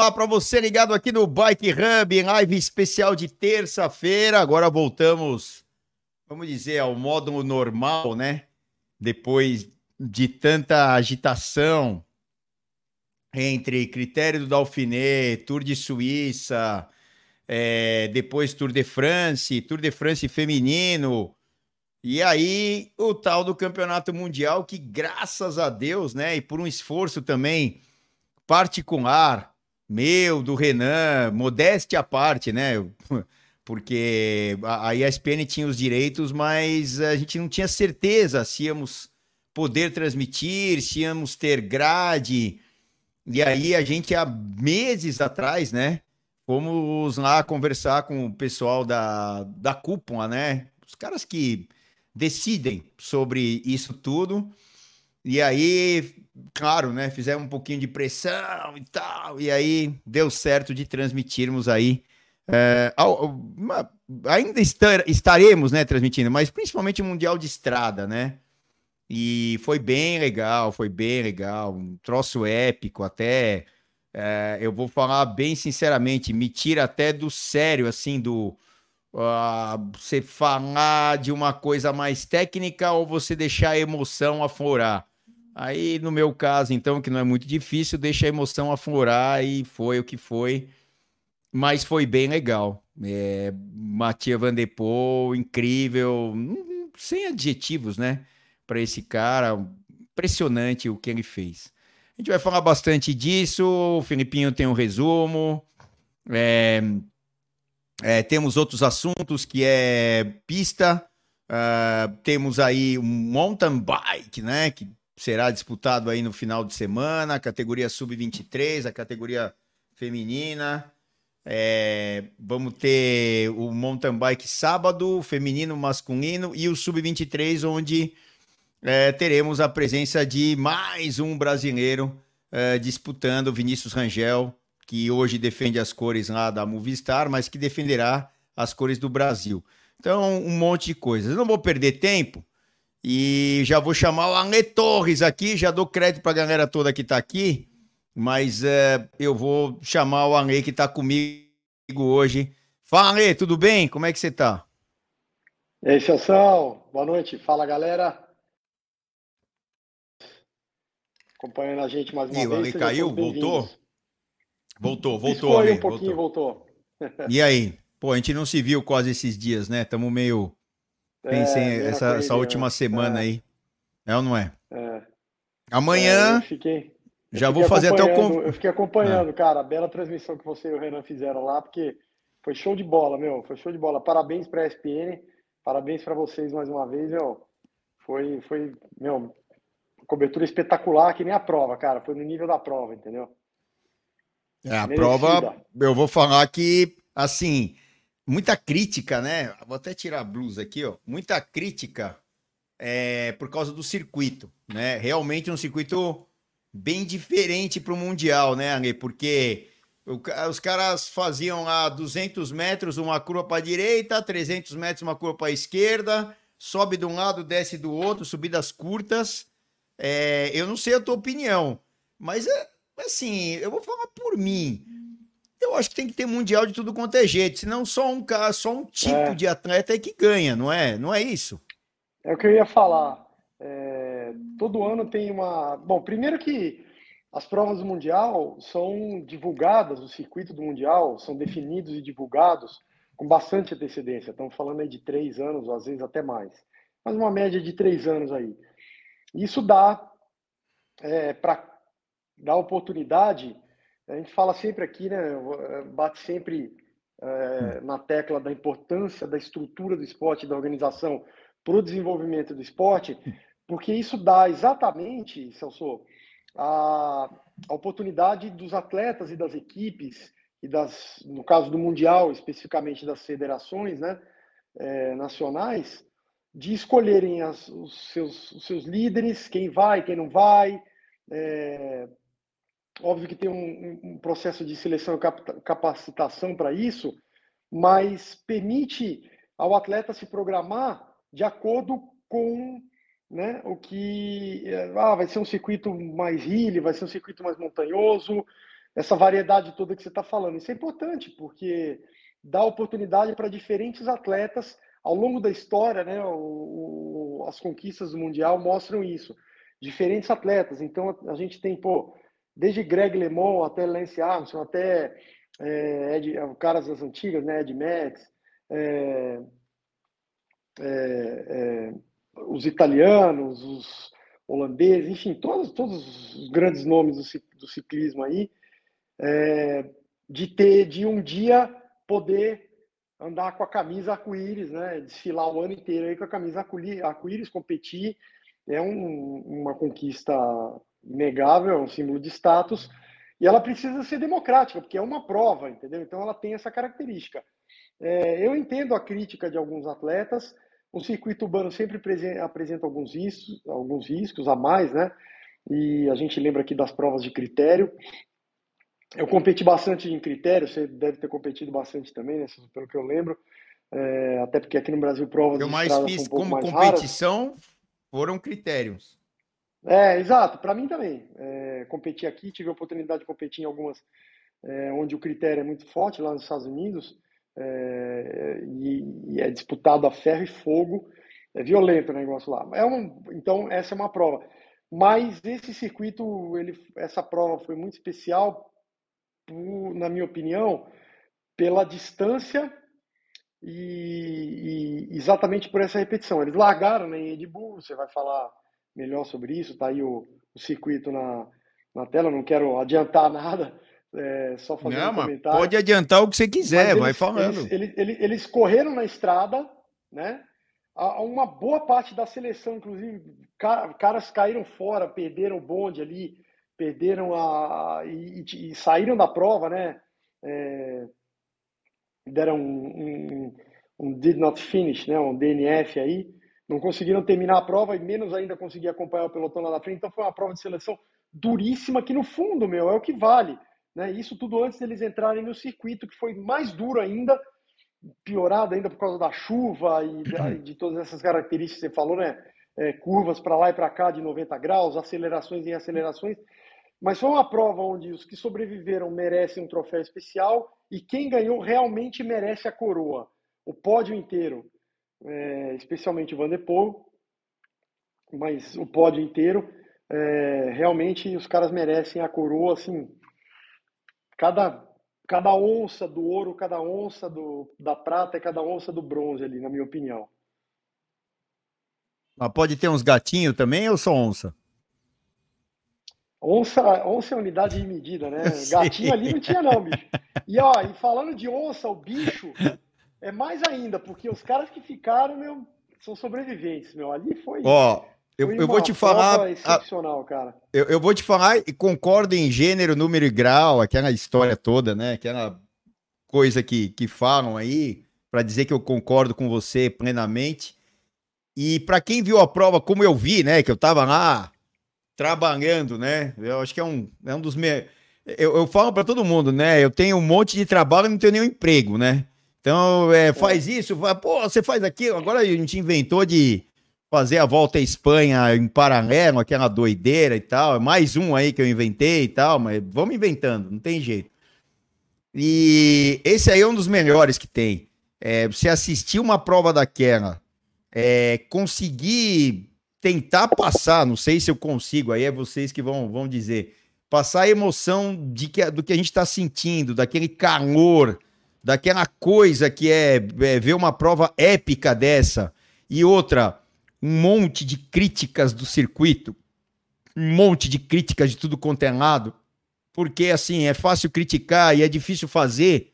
Olá para você ligado aqui no Bike Hub, live especial de terça-feira. Agora voltamos, vamos dizer, ao modo normal, né? Depois de tanta agitação entre critério do Dauphiné, Tour de Suíça, é, depois Tour de France, Tour de France feminino, e aí o tal do Campeonato Mundial, que graças a Deus, né, e por um esforço também particular, meu, do Renan, modéstia à parte, né? Porque a ESPN tinha os direitos, mas a gente não tinha certeza se íamos poder transmitir, se íamos ter grade. E aí a gente, há meses atrás, né? Fomos lá conversar com o pessoal da, da cúpula, né? Os caras que decidem sobre isso tudo. E aí claro, né? Fizemos um pouquinho de pressão e tal, e aí deu certo de transmitirmos aí. É, ainda estar, estaremos, né, transmitindo, mas principalmente o Mundial de Estrada, né? E foi bem legal, foi bem legal, um troço épico, até. É, eu vou falar bem sinceramente, me tira até do sério, assim, do. Uh, você falar de uma coisa mais técnica ou você deixar a emoção aflorar. Aí, no meu caso, então, que não é muito difícil, deixa a emoção aflorar e foi o que foi. Mas foi bem legal. É, Matia Van de Poel, incrível, sem adjetivos, né? Para esse cara, impressionante o que ele fez. A gente vai falar bastante disso. O Filipinho tem um resumo. É, é, temos outros assuntos que é pista. Uh, temos aí um mountain bike, né? Que será disputado aí no final de semana, a categoria sub-23, a categoria feminina. É, vamos ter o mountain bike sábado, feminino, masculino e o sub-23, onde é, teremos a presença de mais um brasileiro é, disputando, Vinícius Rangel, que hoje defende as cores lá da Movistar, mas que defenderá as cores do Brasil. Então, um monte de coisas. Não vou perder tempo. E já vou chamar o Ale Torres aqui, já dou crédito para a galera toda que está aqui, mas é, eu vou chamar o Ale que está comigo hoje. Fala, Ale, tudo bem? Como é que você está? E aí, Celção, boa noite. Fala, galera. Acompanhando a gente mais uma e, vez. O Ale caiu? Voltou? Voltou, voltou. Foi um pouquinho, voltou. voltou. E aí? Pô, a gente não se viu quase esses dias, né? Estamos meio Pensem é, essa, essa última semana é. aí. É ou não é? é. Amanhã. É, fiquei, já vou fazer até o. Eu fiquei acompanhando, cara. A bela transmissão que você e o Renan fizeram lá, porque foi show de bola, meu. Foi show de bola. Parabéns para a ESPN. Parabéns para vocês mais uma vez, meu. Foi, foi, meu, cobertura espetacular, que nem a prova, cara. Foi no nível da prova, entendeu? É, a Merecida. prova, eu vou falar que, assim, muita crítica, né? Vou até tirar a blusa aqui, ó. Muita crítica é, por causa do circuito, né? Realmente um circuito bem diferente para o Mundial, né, Ale? Porque os caras faziam lá 200 metros uma curva para a direita, 300 metros uma curva para a esquerda, sobe de um lado, desce do outro, subidas curtas. É, eu não sei a tua opinião, mas é assim, eu vou falar por mim. Eu acho que tem que ter mundial de tudo quanto é jeito, senão só um cara, só um tipo é. de atleta é que ganha, não é? Não é isso? É o que eu ia falar. É, todo ano tem uma. Bom, primeiro que as provas do mundial são divulgadas, o circuito do mundial são definidos e divulgados com bastante antecedência. Estamos falando aí de três anos, ou às vezes até mais, mas uma média de três anos aí. Isso dá é, para dar oportunidade a gente fala sempre aqui, né, eh, bate sempre é, na tecla da importância da estrutura do esporte, da organização para o desenvolvimento do esporte, porque isso dá exatamente, Celso, a, a oportunidade dos atletas e das equipes, e das, no caso do Mundial, especificamente das federações né, é, nacionais, de escolherem as, os, seus, os seus líderes, quem vai, quem não vai, é, Óbvio que tem um, um processo de seleção e capacitação para isso, mas permite ao atleta se programar de acordo com né, o que ah, vai ser um circuito mais hilly, vai ser um circuito mais montanhoso, essa variedade toda que você está falando. Isso é importante, porque dá oportunidade para diferentes atletas ao longo da história, né? O, o, as conquistas do Mundial mostram isso. Diferentes atletas. Então, a gente tem, pô, desde Greg LeMond até Lance Armstrong, até é, Ed, caras das antigas, né? Ed Max, é, é, os italianos, os holandeses, enfim, todos, todos os grandes nomes do, do ciclismo aí, de ter, de um dia poder andar com a camisa arco-íris, né? Desfilar o ano inteiro aí com a camisa arco-íris, competir, é um, uma conquista inegável, é um símbolo de status, e ela precisa ser democrática, porque é uma prova, entendeu? Então ela tem essa característica. É, eu entendo a crítica de alguns atletas, o circuito urbano sempre apresenta alguns riscos, alguns riscos a mais, né? E a gente lembra aqui das provas de critério. Eu competi bastante em critério, você deve ter competido bastante também, né? Pelo que eu lembro. É, até porque aqui no Brasil provas eu de mais fiz um como competição raras. foram critérios. É, exato. Para mim também. É, competi aqui, tive a oportunidade de competir em algumas é, onde o critério é muito forte lá nos Estados Unidos é, e, e, é disputado a ferro e fogo. É violento o negócio lá. É um, então, essa é uma prova. Mas esse circuito, ele, essa prova foi muito especial, por, na minha opinião, pela distância e, e, exatamente por essa repetição. Eles largaram né, em Bull, você vai falar melhor sobre isso, tá aí o, o circuito na, na tela, não quero adiantar nada, é, só fazer Não, um comentário. Pode adiantar o que você quiser, vai falando. Eles, eles, eles, correram na estrada, né? Uma boa parte da seleção, inclusive, caras caíram fora, perderam o bonde ali, perderam a. e, e saíram da prova, né? É, deram um, um, um, did not finish, né? Um DNF aí. Não conseguiram terminar a prova e menos ainda conseguir acompanhar o pelotão lá na frente. Então foi uma prova de seleção duríssima que no fundo, meu, é o que vale. Né? Isso tudo antes deles entrarem no circuito, que foi mais duro ainda, piorado ainda por causa da chuva e de todas essas características que você falou, né? É, curvas para lá e para cá de 90 graus, acelerações e acelerações. Mas foi uma prova onde os que sobreviveram merecem um troféu especial e quem ganhou realmente merece a coroa. O pódio inteiro, é, especialmente o Van Poel, mas o pódio inteiro, é, realmente os caras merecem a coroa, assim, cada, cada onça do ouro, cada onça do, da prata e cada onça do bronze ali, na minha opinião. Mas pode ter uns gatinhos também ou só onça? Onça, onça é unidade de medida, né? Gatinho ali não tinha não, bicho. E ó, e falando de onça, o bicho é mais ainda, porque os caras que ficaram, meu, são sobreviventes, meu. Ali foi. Ó, eu, eu vou te falar. Excepcional, cara. Eu, eu vou te falar e concordo em gênero, número e grau, aquela história toda, né? Aquela coisa que, que falam aí, para dizer que eu concordo com você plenamente. E para quem viu a prova como eu vi, né? Que eu tava lá trabalhando, né? Eu acho que é um, é um dos meus. Eu, eu falo para todo mundo, né? Eu tenho um monte de trabalho e não tenho nenhum emprego, né? Então, é, faz isso, vai, pô, você faz aquilo. Agora a gente inventou de fazer a volta à Espanha em paralelo, aquela doideira e tal. É mais um aí que eu inventei e tal, mas vamos inventando, não tem jeito. E esse aí é um dos melhores que tem. É, você assistir uma prova daquela, é, conseguir tentar passar, não sei se eu consigo, aí é vocês que vão, vão dizer, passar a emoção de que, do que a gente está sentindo, daquele calor, daquela coisa que é, é ver uma prova épica dessa. E outra, um monte de críticas do circuito, um monte de críticas de tudo quanto é lado, porque assim, é fácil criticar e é difícil fazer,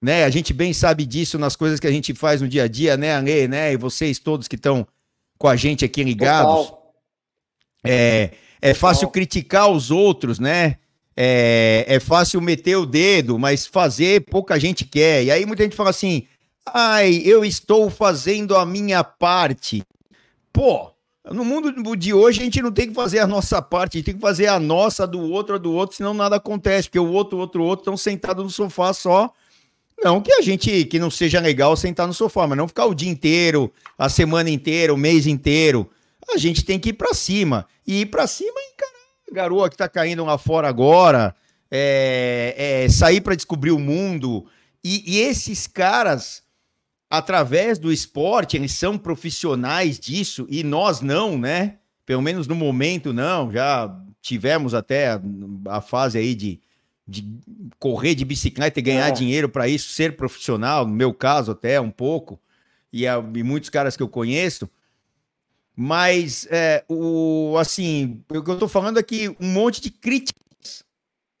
né? A gente bem sabe disso nas coisas que a gente faz no dia a dia, né, Ale, né? E vocês todos que estão com a gente aqui ligados. Total. É, é fácil Total. criticar os outros, né? É, é fácil meter o dedo, mas fazer pouca gente quer. E aí muita gente fala assim: ai, eu estou fazendo a minha parte. Pô, no mundo de hoje a gente não tem que fazer a nossa parte, a gente tem que fazer a nossa, do outro, a do outro, senão nada acontece, porque o outro, outro, outro estão sentados no sofá só. Não que a gente, que não seja legal sentar no sofá, mas não ficar o dia inteiro, a semana inteira, o mês inteiro. A gente tem que ir para cima. E ir para cima e encarar a garoa que tá caindo lá fora agora. é, é, sair para descobrir o mundo. E, e, esses caras, através do esporte, eles são profissionais disso e nós não, né? Pelo menos no momento, não. Já tivemos até a fase aí de, de correr de bicicleta e ganhar é. dinheiro para isso, ser profissional, no meu caso até um pouco, e, e muitos caras que eu conheço. Mas, é, o, assim, o que eu tô falando aqui, um monte de críticas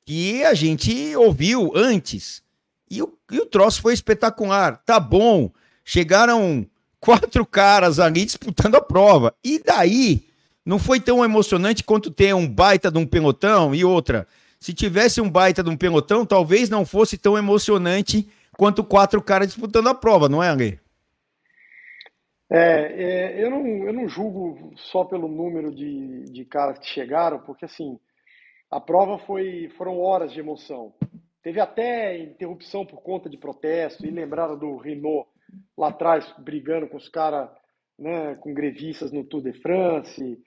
que a gente ouviu antes. E o, e o troço foi espetacular. Tá bom. Chegaram quatro caras ali disputando a prova. E daí, não foi tão emocionante quanto ter um baita de um pelotão e outra. Se tivesse um baita de um pelotão, talvez não fosse tão emocionante quanto quatro caras disputando a prova, não é, Ale? É, é, eu, não, eu não julgo só pelo número de, de caras que chegaram, porque assim, a prova foi foram horas de emoção. Teve até interrupção por conta de protesto, e lembraram do Renault lá atrás brigando com os caras, né, com grevistas no Tour de France,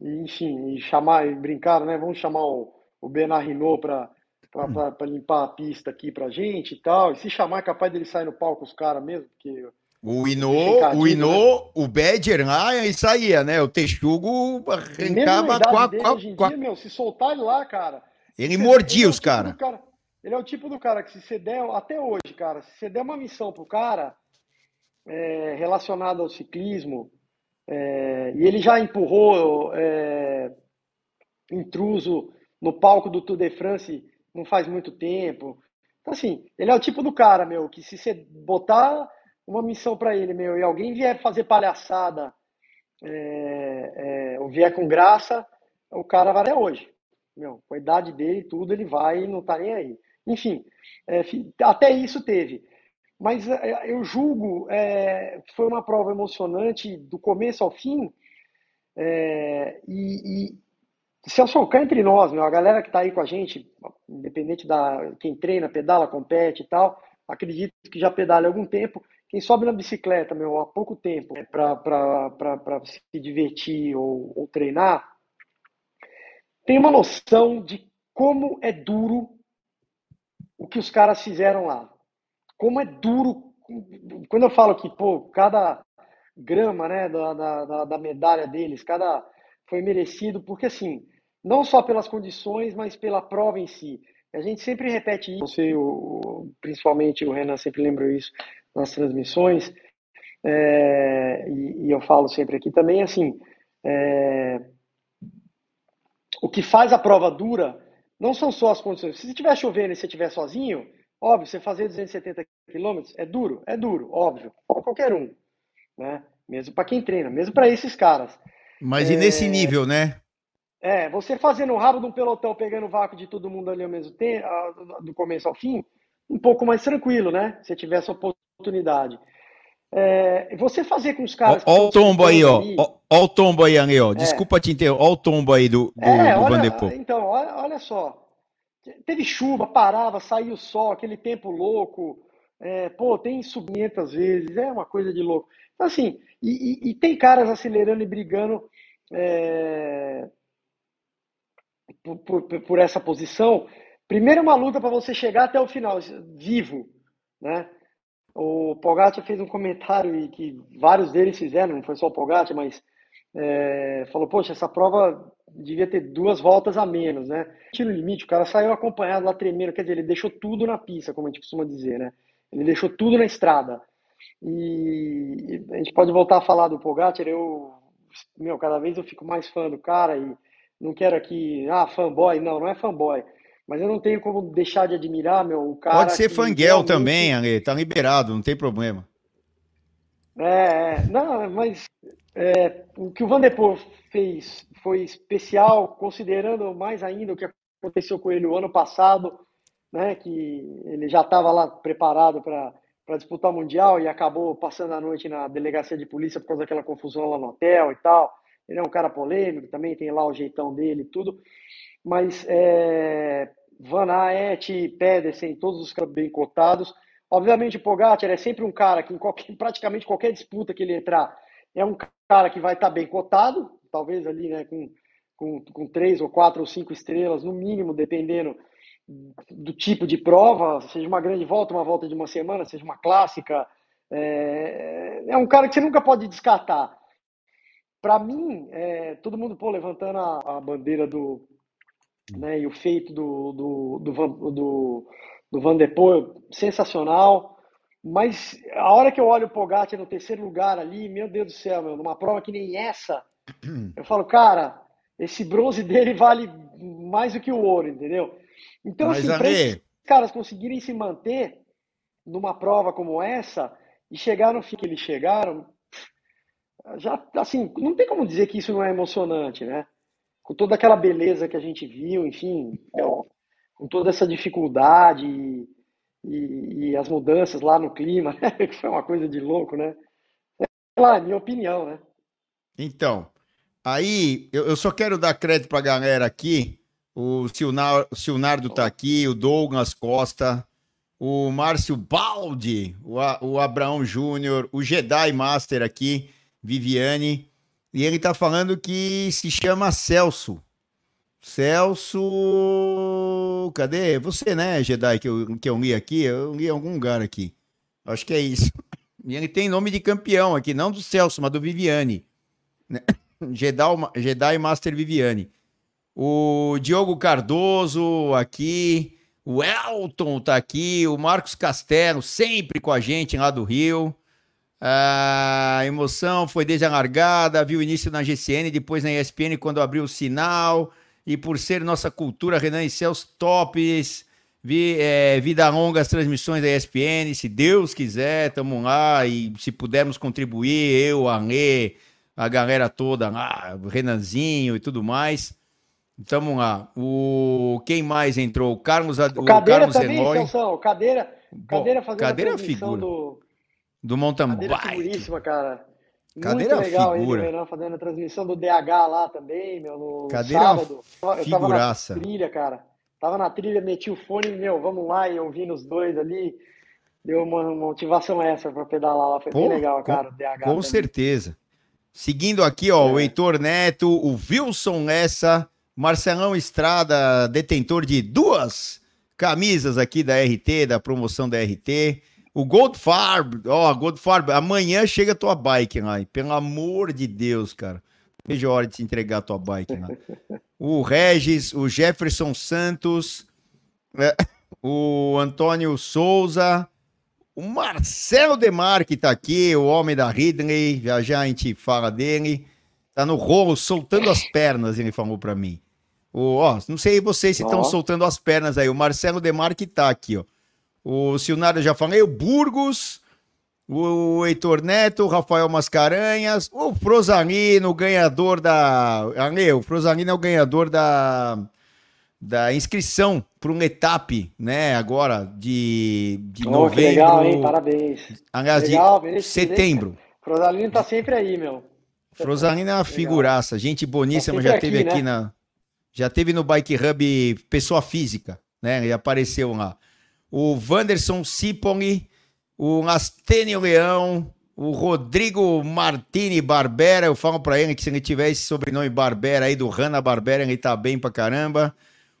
e, enfim, e chamar, e brincaram, né, vamos chamar o, o Bernard Renault para para limpar a pista aqui pra gente e tal. E se chamar, é capaz dele sair no palco os caras mesmo, porque o Inô, o Inô, né? o Badger lá, e saía, né? O Texugo arrancava com a, com Hoje em dia, meu, se soltar ele lá, cara. Ele mordia ele é os tipo cara. cara. Ele é o tipo do cara que se você der, até hoje, cara, se você der uma missão pro cara é, relacionada ao ciclismo, é, e ele já empurrou é, intruso no palco do Tour de France não faz muito tempo. Então, assim, ele é o tipo do cara, meu, que se você botar uma missão para ele, meu, e alguém vier fazer palhaçada é, é, ou vier com graça, o cara vai até hoje. Meu, com a idade dele tudo, ele vai e não tá nem aí. Enfim, é, até isso teve. Mas é, eu julgo é, foi uma prova emocionante do começo ao fim. É, e, e se eu cá entre nós, meu, a galera que está aí com a gente, independente da quem treina, pedala, compete e tal, acredito que já pedala há algum tempo, quem sobe na bicicleta, meu, há pouco tempo, né, para se divertir ou, ou treinar, tem uma noção de como é duro o que os caras fizeram lá. Como é duro. Quando eu falo que, pô, cada grama né, da, da, da medalha deles, cada foi merecido, porque assim, não só pelas condições, mas pela prova em si. A gente sempre repete isso, você, principalmente o Renan sempre lembra isso, nas transmissões, é, e, e, eu falo sempre aqui também, assim, é, o que faz a prova dura não são só as condições. Se estiver chovendo e você estiver sozinho, óbvio, você fazer 270 quilômetros é duro, é duro, óbvio, para qualquer um, né? Mesmo para quem treina, mesmo para esses caras. Mas é, e nesse nível, né? É, você fazendo o rabo de um pelotão, pegando o vácuo de todo mundo ali ao mesmo tempo, do começo ao fim, um pouco mais tranquilo, né? Se tiver essa oportunidade. É, você fazer com os caras. Olha o tombo aí, ó. Olha o tombo aí, ali, ó. É. Desculpa te interromper. Olha o tombo aí do, do, é, do olha, Então, olha, olha, só. Teve chuva, parava, saiu o sol, aquele tempo louco. É, pô, tem subimento às vezes, é uma coisa de louco. Então, assim, e, e, e tem caras acelerando e brigando é, por, por, por essa posição. Primeiro, uma luta para você chegar até o final, vivo, né? O Pogacar fez um comentário que vários deles fizeram, não foi só o Pogacar, mas é, falou, poxa, essa prova devia ter duas voltas a menos, né? Tiro limite, o cara saiu acompanhado lá tremendo, quer dizer, ele deixou tudo na pista, como a gente costuma dizer, né? Ele deixou tudo na estrada. E a gente pode voltar a falar do Pogacar, eu, meu, cada vez eu fico mais fã do cara e não quero aqui, ah, fanboy, não, não é fanboy mas eu não tenho como deixar de admirar, meu, o cara. Pode ser fanguel realmente... também, Ale, tá liberado, não tem problema. É, é, não, mas é, o que o Van der Poel fez foi especial, considerando mais ainda o que aconteceu com ele o ano passado, né, que ele já estava lá preparado para disputar o Mundial e acabou passando a noite na delegacia de polícia por causa daquela confusão lá no hotel e tal. Ele é um cara polêmico, também tem lá o jeitão dele e tudo. Mas é, Van Aert, Pedersen, todos os caras bem cotados. Obviamente o Pogacar é sempre um cara que em qualquer, praticamente qualquer disputa que ele entrar é um cara que vai estar tá bem cotado, talvez ali né, com, com, com três ou quatro ou cinco estrelas no mínimo, dependendo do tipo de prova, seja uma grande volta, uma volta de uma semana, seja uma clássica. É, é um cara que você nunca pode descartar. Para mim, é, todo mundo pô, levantando a, a bandeira do. Né, e o feito do, do, do, do, do Van Poel, sensacional. Mas a hora que eu olho o Pogacar no terceiro lugar ali, meu Deus do céu, meu, numa prova que nem essa, eu falo, cara, esse bronze dele vale mais do que o ouro, entendeu? Então, Mas, assim, para esses caras conseguirem se manter numa prova como essa e chegar no fim que eles chegaram, já, assim, não tem como dizer que isso não é emocionante, né? Com toda aquela beleza que a gente viu, enfim, com toda essa dificuldade e, e, e, as mudanças lá no clima, né? que foi uma coisa de louco, né? É lá, minha opinião, né? Então, aí eu, eu só quero dar crédito para a galera aqui. O Silnardo está aqui, o Douglas Costa, o Márcio Baldi, o, o Abraão Júnior, o Jedi Master aqui, Viviane. E ele está falando que se chama Celso. Celso. Cadê? Você, né, Jedi, que eu, que eu li aqui? Eu li em algum lugar aqui. Acho que é isso. E ele tem nome de campeão aqui, não do Celso, mas do Viviane. Né? Jedi, Jedi Master Viviane. O Diogo Cardoso aqui. O Elton tá aqui. O Marcos Castelo, sempre com a gente lá do Rio. A emoção foi desde a largada, viu o início na GCN, depois na ESPN quando abriu o sinal e por ser nossa cultura, Renan e Celso tops. Vi, é, vida longa as transmissões da ESPN, se Deus quiser, tamo lá e se pudermos contribuir, eu, a Lê, a galera toda lá, o Renanzinho e tudo mais. Tamo lá. O quem mais entrou? O Carlos, o, o Cadeira Carlos também, Eloy. Celso, cadeira, cadeira fazendo cadeira a é figura. do do mountain cadeira bike. Cara. Cadeira Muito legal figura. ele, fazendo a transmissão do DH lá também, meu, no Cadeira sábado. Eu figuraça. tava na trilha, cara. Tava na trilha, meti o fone, meu, vamos lá, e ouvindo os dois ali. Deu uma motivação essa para pedalar lá, foi Pô, bem legal, cara, com, DH. Com também. certeza. Seguindo aqui, ó, é. o Heitor Neto, o Wilson Essa, Marcelão Estrada, detentor de duas camisas aqui da RT, da promoção da RT. O Goldfarb, ó, Goldfarb, amanhã chega a tua bike lá. Pelo amor de Deus, cara. Veja a hora de te entregar a tua bike lá. O Regis, o Jefferson Santos, é, o Antônio Souza, o Marcelo Demar, que tá aqui, o homem da Ridley, já já a gente fala dele. Tá no rolo, soltando as pernas, ele falou para mim. O, ó, não sei vocês se estão oh. soltando as pernas aí. O Marcelo Demar que tá aqui, ó. O Silnado já falei, o Burgos, o Heitor Neto, o Rafael Mascarenhas, o Frosanino, ganhador da. Ale, o Frosanino é o ganhador da, da inscrição para um etap, né? Agora, de, de oh, novembro. legal, hein? Parabéns. Aliás, legal, de setembro. Frosanino tá sempre aí, meu. Frosanino é uma figuraça, gente boníssima, tá já teve aqui, aqui né? na. Já teve no Bike Hub pessoa física, né? E apareceu lá o Wanderson Sipong, o Astênio Leão, o Rodrigo Martini Barbera. Eu falo para ele que se ele tiver esse sobrenome Barbera aí, do Hanna Barbera, ele tá bem pra caramba.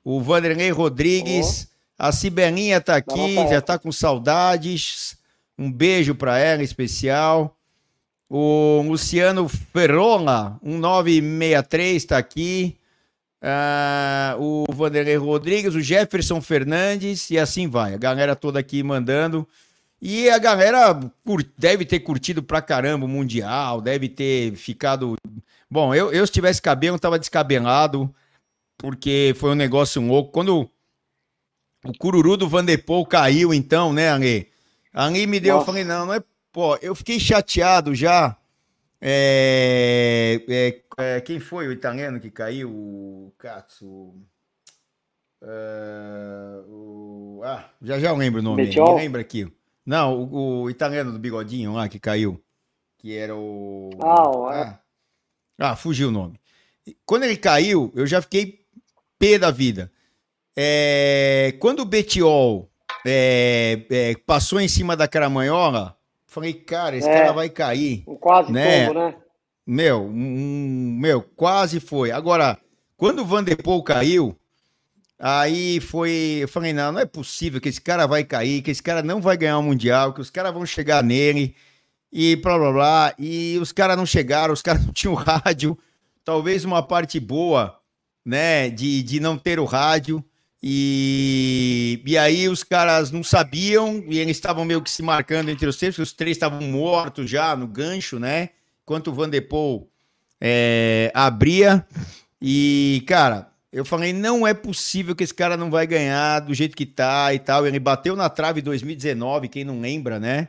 O Vanderlei Rodrigues, oh. a Cibelinha tá aqui, já tá com saudades. Um beijo para ela especial. O Luciano Ferrola, 1963, está aqui. Uh, o Vanderlei Rodrigues, o Jefferson Fernandes e assim vai. A galera toda aqui mandando. E a galera deve ter curtido pra caramba o Mundial, deve ter ficado. Bom, eu, eu se tivesse cabelo, tava descabelado, porque foi um negócio louco. Quando o cururu do Vanderpool caiu, então, né, Ale? Ali me deu, Nossa. eu falei, não, não é. Pô, eu fiquei chateado já é, é, é, quem foi o italiano que caiu? O Katsu. Uh, o, ah, já já eu lembro o nome. Me lembra aqui. Não, o, o, italiano do bigodinho lá que caiu. Que era o. Ah, ah, ah, fugiu o nome. Quando ele caiu, eu já fiquei pé da vida. É, quando o Betiol é, é, passou em cima da caramanhola, Falei, cara, esse é, cara vai cair. Um quase né? Tombo, né? Meu, um, meu, quase foi. Agora, quando o Vanderpool caiu, Aí foi, eu falei, não, não é possível que esse cara vai cair, que esse cara não vai ganhar o Mundial, que os caras vão chegar nele e blá blá blá. E os caras não chegaram, os caras não tinham rádio. Talvez uma parte boa, né, de, de não ter o rádio. E, e aí os caras não sabiam e eles estavam meio que se marcando entre os três, os três estavam mortos já no gancho, né? Enquanto o Van de Poel é, abria. E, cara, eu falei, não é possível que esse cara não vai ganhar do jeito que tá e tal. Ele bateu na trave em 2019, quem não lembra, né?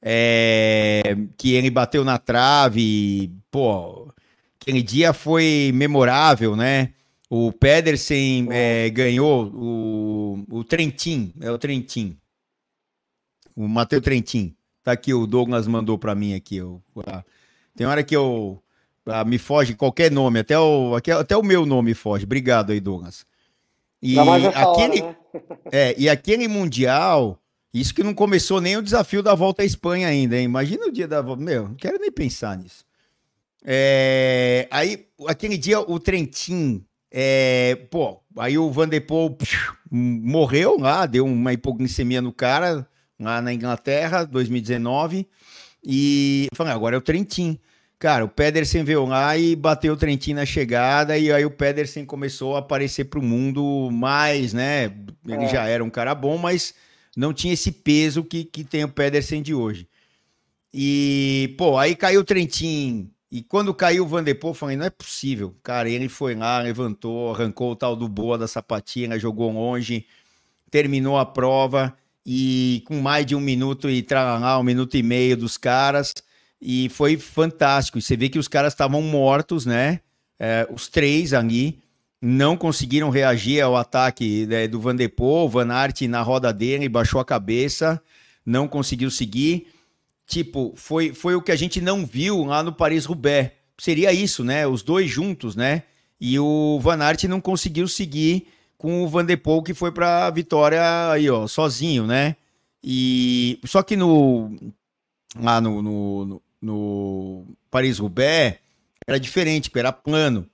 É, que ele bateu na trave, pô, aquele dia foi memorável, né? O Pedersen é, ganhou o, o Trentin, é o Trentin. O Matheus Trentin. Tá aqui, o Douglas mandou para mim aqui. Eu, tem hora que eu ah, me foge qualquer nome, até o, até o meu nome foge. Obrigado aí, Douglas. E aquele, hora, né? é, e aquele Mundial, isso que não começou nem o desafio da volta à Espanha ainda, hein? Imagina o dia da volta. Meu, não quero nem pensar nisso. É, aí, aquele dia, o Trentin é, pô, aí o Van de Poel morreu lá, deu uma hipoglicemia no cara, lá na Inglaterra, 2019. E falei, agora é o Trentin. Cara, o Pedersen veio lá e bateu o Trentin na chegada, e aí o Pedersen começou a aparecer para o mundo mais, né? Ele é. já era um cara bom, mas não tinha esse peso que, que tem o Pedersen de hoje. E, pô, aí caiu o Trentin e quando caiu o Van de Poel, eu falei, não é possível. Cara, ele foi lá, levantou, arrancou o tal do boa da sapatinha, jogou longe, terminou a prova e com mais de um minuto e lá, um minuto e meio dos caras. E foi fantástico. E você vê que os caras estavam mortos, né? É, os três ali não conseguiram reagir ao ataque né, do Van de Poel. Van Aert na roda dele baixou a cabeça, não conseguiu seguir tipo, foi, foi o que a gente não viu lá no Paris-Roubaix. Seria isso, né? Os dois juntos, né? E o Van Aert não conseguiu seguir com o Van de Poel, que foi para a vitória aí, ó, sozinho, né? E só que no lá no, no, no Paris-Roubaix era diferente, era plano.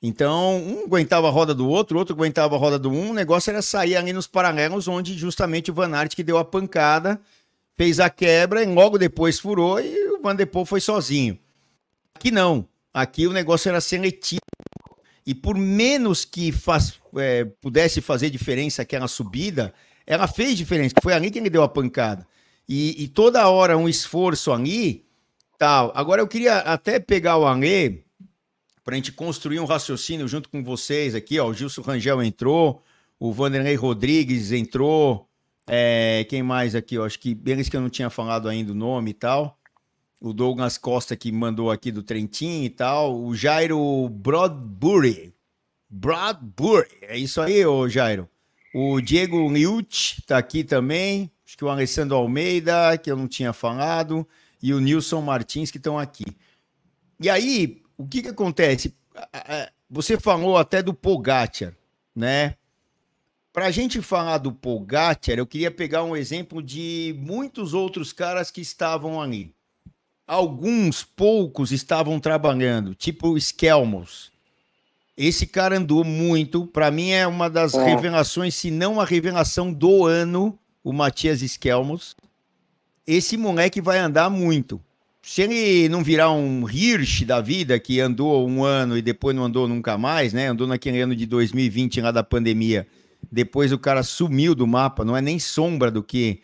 Então, um aguentava a roda do outro, outro aguentava a roda do um, o negócio era sair ali nos paralelos, onde justamente o Van Aert que deu a pancada fez a quebra e logo depois furou e o Van de Poel foi sozinho. Aqui não. Aqui o negócio era seletivo. E por menos que faz, é, pudesse fazer diferença aquela subida, ela fez diferença, foi ali que ele deu a pancada. E, e toda hora um esforço ali, tal. Agora eu queria até pegar o Alê para a gente construir um raciocínio junto com vocês aqui, ó. O Gilson Rangel entrou, o Vanderlei Rodrigues entrou, é, quem mais aqui? Eu acho que eles que eu não tinha falado ainda o nome e tal. O Douglas Costa que mandou aqui do Trentin e tal. O Jairo Broadbury. Broadbury. É isso aí, ô Jairo. O Diego Liut tá aqui também. Acho que o Alessandro Almeida, que eu não tinha falado. E o Nilson Martins, que estão aqui. E aí, o que que acontece? Você falou até do Pogacar, né? Para a gente falar do Pogacar, eu queria pegar um exemplo de muitos outros caras que estavam ali. Alguns poucos estavam trabalhando, tipo o Skelmos. Esse cara andou muito. Para mim é uma das é. revelações, se não a revelação do ano, o Matias Skelmos. Esse moleque vai andar muito. Se ele não virar um Hirsch da vida, que andou um ano e depois não andou nunca mais, né? Andou naquele ano de 2020 lá da pandemia depois o cara sumiu do mapa, não é nem sombra do que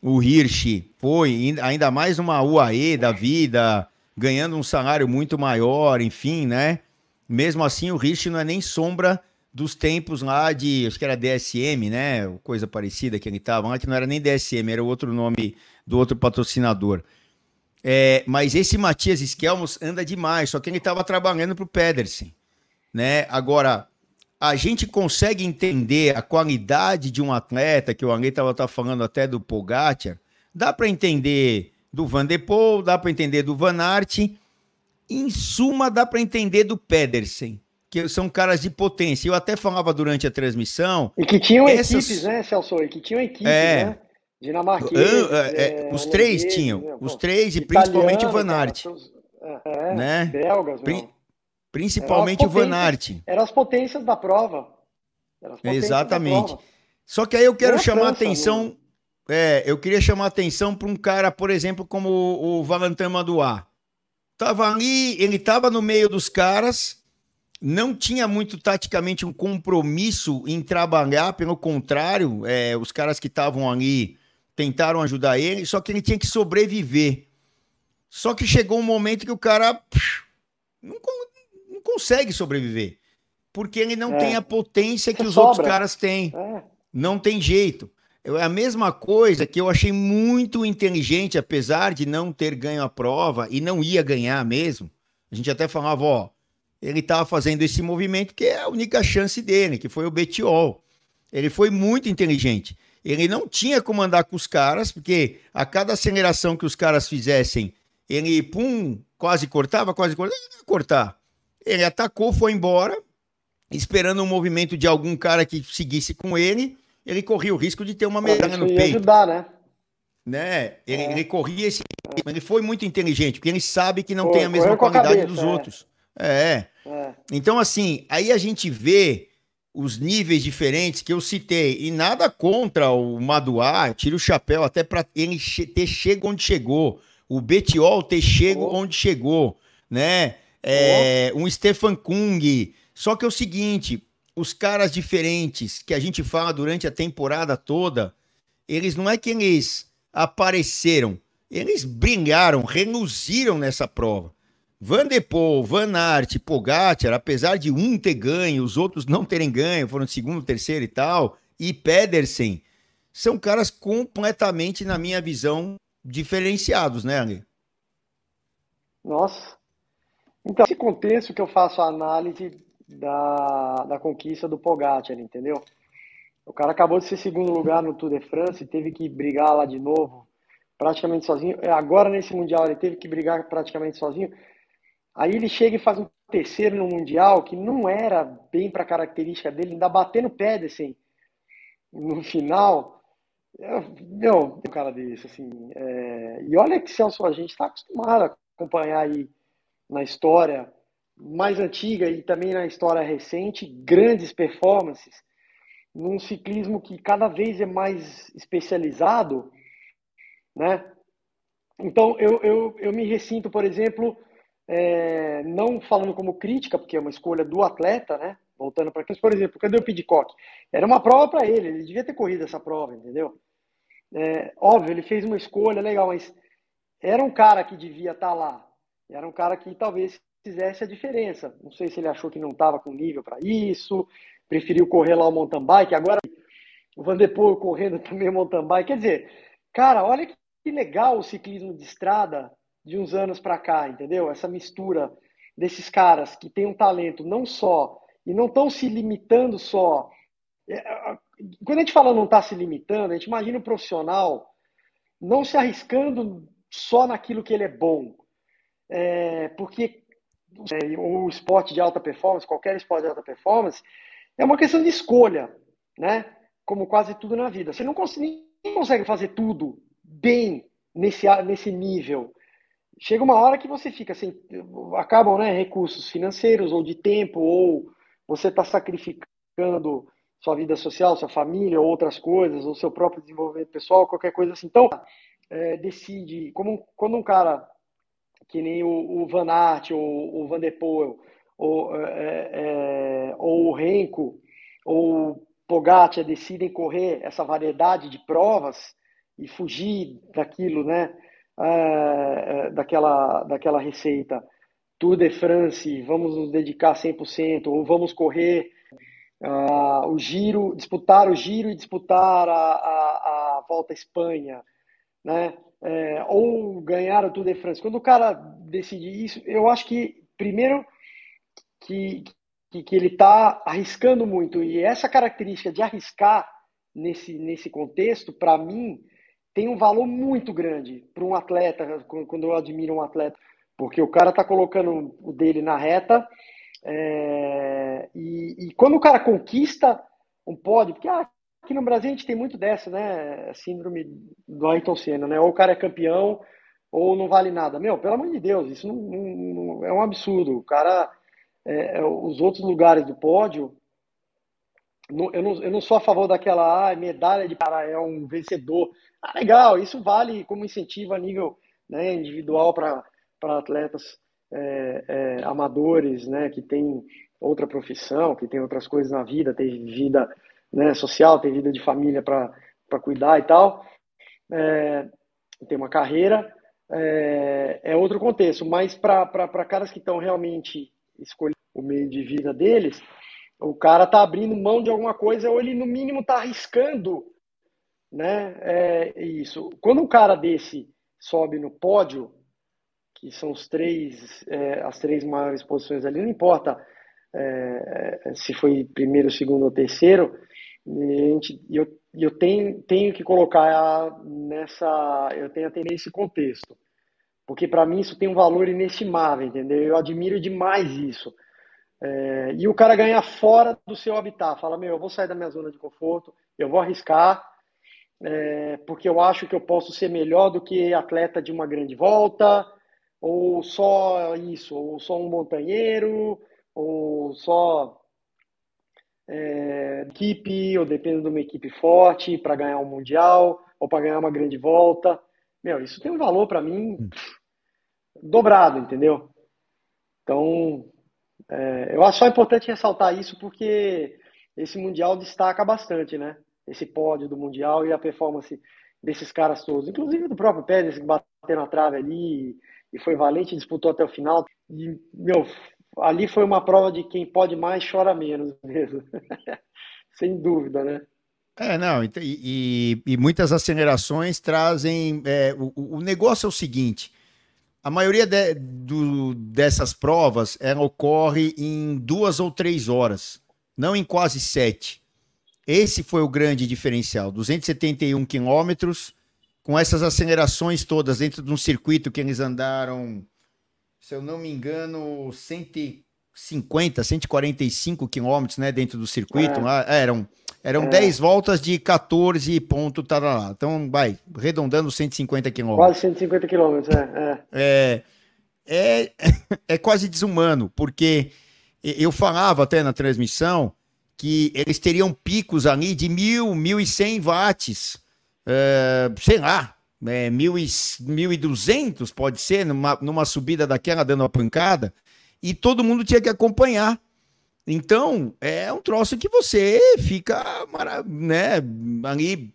o Hirsch foi, ainda mais uma UAE da vida, ganhando um salário muito maior, enfim, né? Mesmo assim, o Hirsch não é nem sombra dos tempos lá de, acho que era DSM, né? Coisa parecida que ele estava, lá que não era nem DSM, era outro nome do outro patrocinador. É, mas esse Matias Skelmos anda demais, só que ele estava trabalhando para o Pedersen, né? Agora, a gente consegue entender a qualidade de um atleta, que o André estava tá falando até do Pogacar, dá para entender do Van de Poel, dá para entender do Van Aert, em suma dá para entender do Pedersen, que são caras de potência. Eu até falava durante a transmissão... E que tinham essas... equipes, né, Celso? E que tinham equipes, é... né? Dinamarquês, é, é, os três tinham, né? os três e principalmente o Van Aert. É, né? belgas, Principalmente o Van Aert. Eram as potências da prova. Exatamente. Só que aí eu quero chamar França, atenção. Não... É, eu queria chamar atenção para um cara, por exemplo, como o, o Valentin Madouá. Tava ali, ele tava no meio dos caras, não tinha muito taticamente um compromisso em trabalhar, pelo contrário, é, os caras que estavam ali tentaram ajudar ele, só que ele tinha que sobreviver. Só que chegou um momento que o cara não, consegue sobreviver, porque ele não é. tem a potência que Você os sobra. outros caras têm. É. Não tem jeito. É a mesma coisa que eu achei muito inteligente, apesar de não ter ganho a prova e não ia ganhar mesmo. A gente até falava, ó, ele estava fazendo esse movimento que é a única chance dele, que foi o Betiol. Ele foi muito inteligente. Ele não tinha como andar com os caras, porque a cada aceleração que os caras fizessem, ele, pum, quase cortava, quase cortava, ele ia cortar. Ele atacou, foi embora, esperando um movimento de algum cara que seguisse com ele, ele corria o risco de ter uma medalha no peito. ajudar, né? né? Ele, é. ele corria esse é. Ele foi muito inteligente, porque ele sabe que não Pô, tem a mesma qualidade a cabeça, dos é. outros. É. é. Então, assim, aí a gente vê os níveis diferentes que eu citei, e nada contra o Maduá, tira o chapéu até para ele ter chego onde chegou, o Betiol ter chego oh. onde chegou, né? É, oh. Um Stefan Kung. Só que é o seguinte, os caras diferentes que a gente fala durante a temporada toda, eles não é que eles apareceram, eles brilharam, reluziram nessa prova. Van de Poel, Van Aert, Pogacar, apesar de um ter ganho, os outros não terem ganho, foram segundo, terceiro e tal, e Pedersen, são caras completamente, na minha visão, diferenciados, né, Ali? Nossa. Então, nesse contexto que eu faço a análise da, da conquista do Pogacar, entendeu? O cara acabou de ser segundo lugar no Tour de France, teve que brigar lá de novo, praticamente sozinho. É, agora nesse Mundial ele teve que brigar praticamente sozinho. Aí ele chega e faz um terceiro no Mundial, que não era bem para a característica dele, ainda batendo Pedersen no final. Meu, um cara desse, assim. É... E olha que Celso, a gente está acostumado a acompanhar aí na história mais antiga e também na história recente, grandes performances num ciclismo que cada vez é mais especializado, né? Então, eu, eu, eu me ressinto, por exemplo, é, não falando como crítica, porque é uma escolha do atleta, né? Voltando para aquilo, por exemplo, cadê o Pidcock? Era uma prova para ele, ele devia ter corrido essa prova, entendeu? É, óbvio, ele fez uma escolha legal, mas era um cara que devia estar tá lá. Era um cara que talvez fizesse a diferença. Não sei se ele achou que não estava com nível para isso, preferiu correr lá o mountain bike. Agora o Vanderpool correndo também mountain bike. Quer dizer, cara, olha que legal o ciclismo de estrada de uns anos para cá, entendeu? Essa mistura desses caras que têm um talento não só e não estão se limitando só. É, quando a gente fala não está se limitando, a gente imagina o profissional não se arriscando só naquilo que ele é bom. É, porque é, o esporte de alta performance, qualquer esporte de alta performance, é uma questão de escolha, né? Como quase tudo na vida. Você não consegue, consegue fazer tudo bem nesse, nesse nível. Chega uma hora que você fica assim, acabam né, recursos financeiros ou de tempo, ou você está sacrificando sua vida social, sua família, ou outras coisas, ou seu próprio desenvolvimento pessoal, qualquer coisa assim. Então, é, decide, como quando um cara que nem o, o Van Aert ou o Van der Poel, ou, é, é, é, ou o Renko, ou o Pogacar decidem correr essa variedade de provas e fugir daquilo, né? É, é daquela, daquela receita. Tour de France, vamos nos dedicar 100%, ou vamos correr uh, o giro, disputar o giro e disputar a, a, a Volta à Espanha, né? É, ou ganhar o Tour de France. Quando o cara decide isso, eu acho que, primeiro, que, que, que ele está arriscando muito. E essa característica de arriscar nesse, nesse contexto, para mim, tem um valor muito grande para um atleta, quando eu admiro um atleta. Porque o cara está colocando o dele na reta. É, e, e, quando o cara conquista um pódio, porque ah, aqui no Brasil a gente tem muito dessa, né? Síndrome do Ayrton Senna, né? Ou o cara é campeão ou não vale nada. Meu, pelo amor de Deus, isso não, não, não é um absurdo. O cara, é, é, os outros lugares do pódio, eu não, eu não sou a favor daquela ah, medalha de cara é um vencedor. Ah, legal, isso vale como incentivo a nível né, individual para atletas é, é, amadores, né, que tem outra profissão, que tem outras coisas na vida, tem vida né, social, tem vida de família para cuidar e tal, é, tem uma carreira, é, é outro contexto. Mas para caras que estão realmente escolhendo o meio de vida deles, o cara tá abrindo mão de alguma coisa ou ele no mínimo tá arriscando, né? É isso. Quando um cara desse sobe no pódio, que são os três, é, as três maiores posições ali, não importa é, se foi primeiro, segundo ou terceiro, gente, eu, eu tenho, tenho que colocar nessa, eu tenho que ter nesse contexto, porque para mim isso tem um valor inestimável, entendeu? Eu admiro demais isso. É, e o cara ganha fora do seu habitat, fala, meu, eu vou sair da minha zona de conforto, eu vou arriscar, é, porque eu acho que eu posso ser melhor do que atleta de uma grande volta, ou só isso, ou só um montanheiro, ou só é, equipe, ou depende de uma equipe forte para ganhar um mundial, ou para ganhar uma grande volta. Meu, isso tem um valor para mim hum. dobrado, entendeu? Então, é, eu acho só importante ressaltar isso porque esse Mundial destaca bastante, né? Esse pódio do Mundial e a performance desses caras todos, inclusive do próprio Pérez que bateu na trave ali e foi valente, disputou até o final. E, meu, ali foi uma prova de quem pode mais chora menos mesmo. Sem dúvida, né? É, não, e, e, e muitas acelerações trazem. É, o, o negócio é o seguinte: a maioria de, do, dessas provas ela ocorre em duas ou três horas, não em quase sete. Esse foi o grande diferencial. 271 quilômetros, com essas acelerações todas dentro de um circuito que eles andaram, se eu não me engano, 150, 145 quilômetros né, dentro do circuito. É. Eram eram é. 10 voltas de 14 ponto lá. Então, vai, arredondando 150 quilômetros. Quase 150 quilômetros, é, é. É, é, é quase desumano, porque eu falava até na transmissão que eles teriam picos ali de 1.000, 1.100 watts, é, sei lá, é, 1.200 pode ser, numa, numa subida daquela dando uma pancada, e todo mundo tinha que acompanhar. Então, é um troço que você fica, né, ali,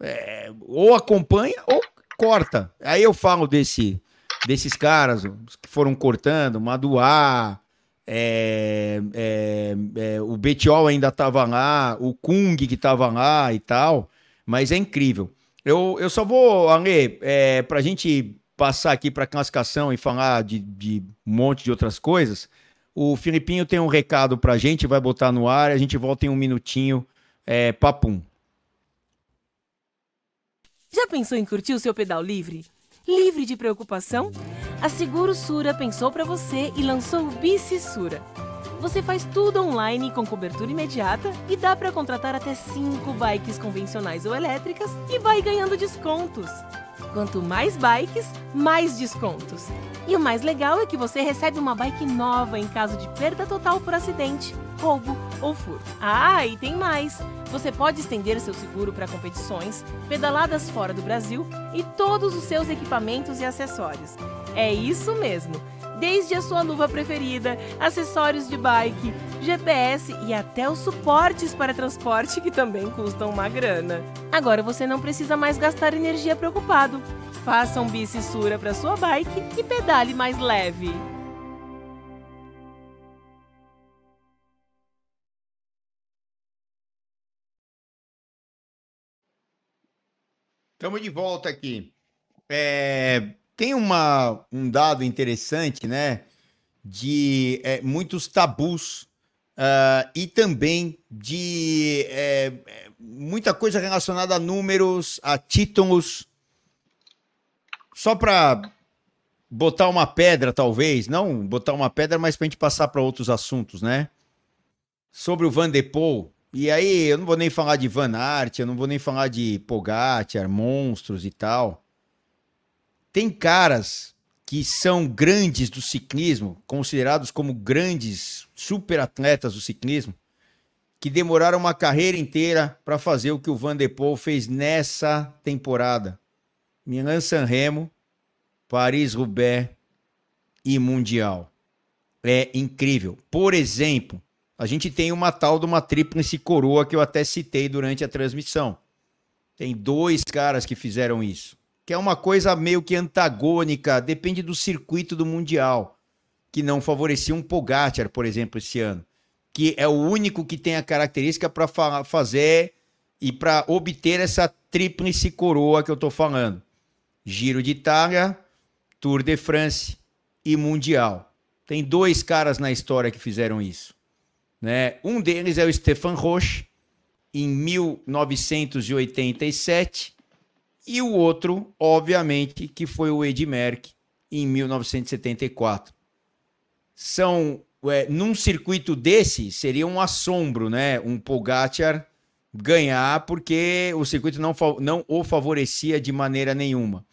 é, ou acompanha ou corta. Aí eu falo desse, desses caras que foram cortando, Maduá, é, é, é, o Betiol ainda estava lá, o Kung que estava lá e tal, mas é incrível. Eu, eu só vou, Ale, é, para a gente passar aqui para classificação e falar de, de um monte de outras coisas, o Filipinho tem um recado pra gente, vai botar no ar, a gente volta em um minutinho. É, papum. Já pensou em curtir o seu pedal livre? Livre de preocupação? A Seguro Sura pensou para você e lançou o Bici Sura. Você faz tudo online com cobertura imediata e dá para contratar até 5 bikes convencionais ou elétricas e vai ganhando descontos. Quanto mais bikes, mais descontos. E o mais legal é que você recebe uma bike nova em caso de perda total por acidente, roubo ou furto. Ah, e tem mais! Você pode estender seu seguro para competições, pedaladas fora do Brasil e todos os seus equipamentos e acessórios. É isso mesmo! Desde a sua luva preferida, acessórios de bike, GPS e até os suportes para transporte que também custam uma grana. Agora você não precisa mais gastar energia preocupado. Faça um bicissura para sua bike e pedale mais leve. Estamos de volta aqui. É, tem uma, um dado interessante, né? De é, muitos tabus uh, e também de é, muita coisa relacionada a números, a títulos. Só para botar uma pedra, talvez, não botar uma pedra, mas para a gente passar para outros assuntos, né? Sobre o Van de Poel. E aí, eu não vou nem falar de Van Aert, eu não vou nem falar de Pogacar, monstros e tal. Tem caras que são grandes do ciclismo, considerados como grandes super atletas do ciclismo, que demoraram uma carreira inteira para fazer o que o Van de Poel fez nessa temporada. Milan San Remo, Paris-Roubaix e Mundial. É incrível. Por exemplo, a gente tem uma tal de uma tríplice coroa que eu até citei durante a transmissão. Tem dois caras que fizeram isso, que é uma coisa meio que antagônica, depende do circuito do Mundial, que não favorecia um Pogacar, por exemplo, esse ano, que é o único que tem a característica para fa fazer e para obter essa tríplice coroa que eu estou falando. Giro de Itália, Tour de France e Mundial. Tem dois caras na história que fizeram isso. Né? Um deles é o Stefan Roche, em 1987, e o outro, obviamente, que foi o Ed Merck, em 1974. São, é, num circuito desse, seria um assombro, né? Um Pogacar ganhar, porque o circuito não, não o favorecia de maneira nenhuma.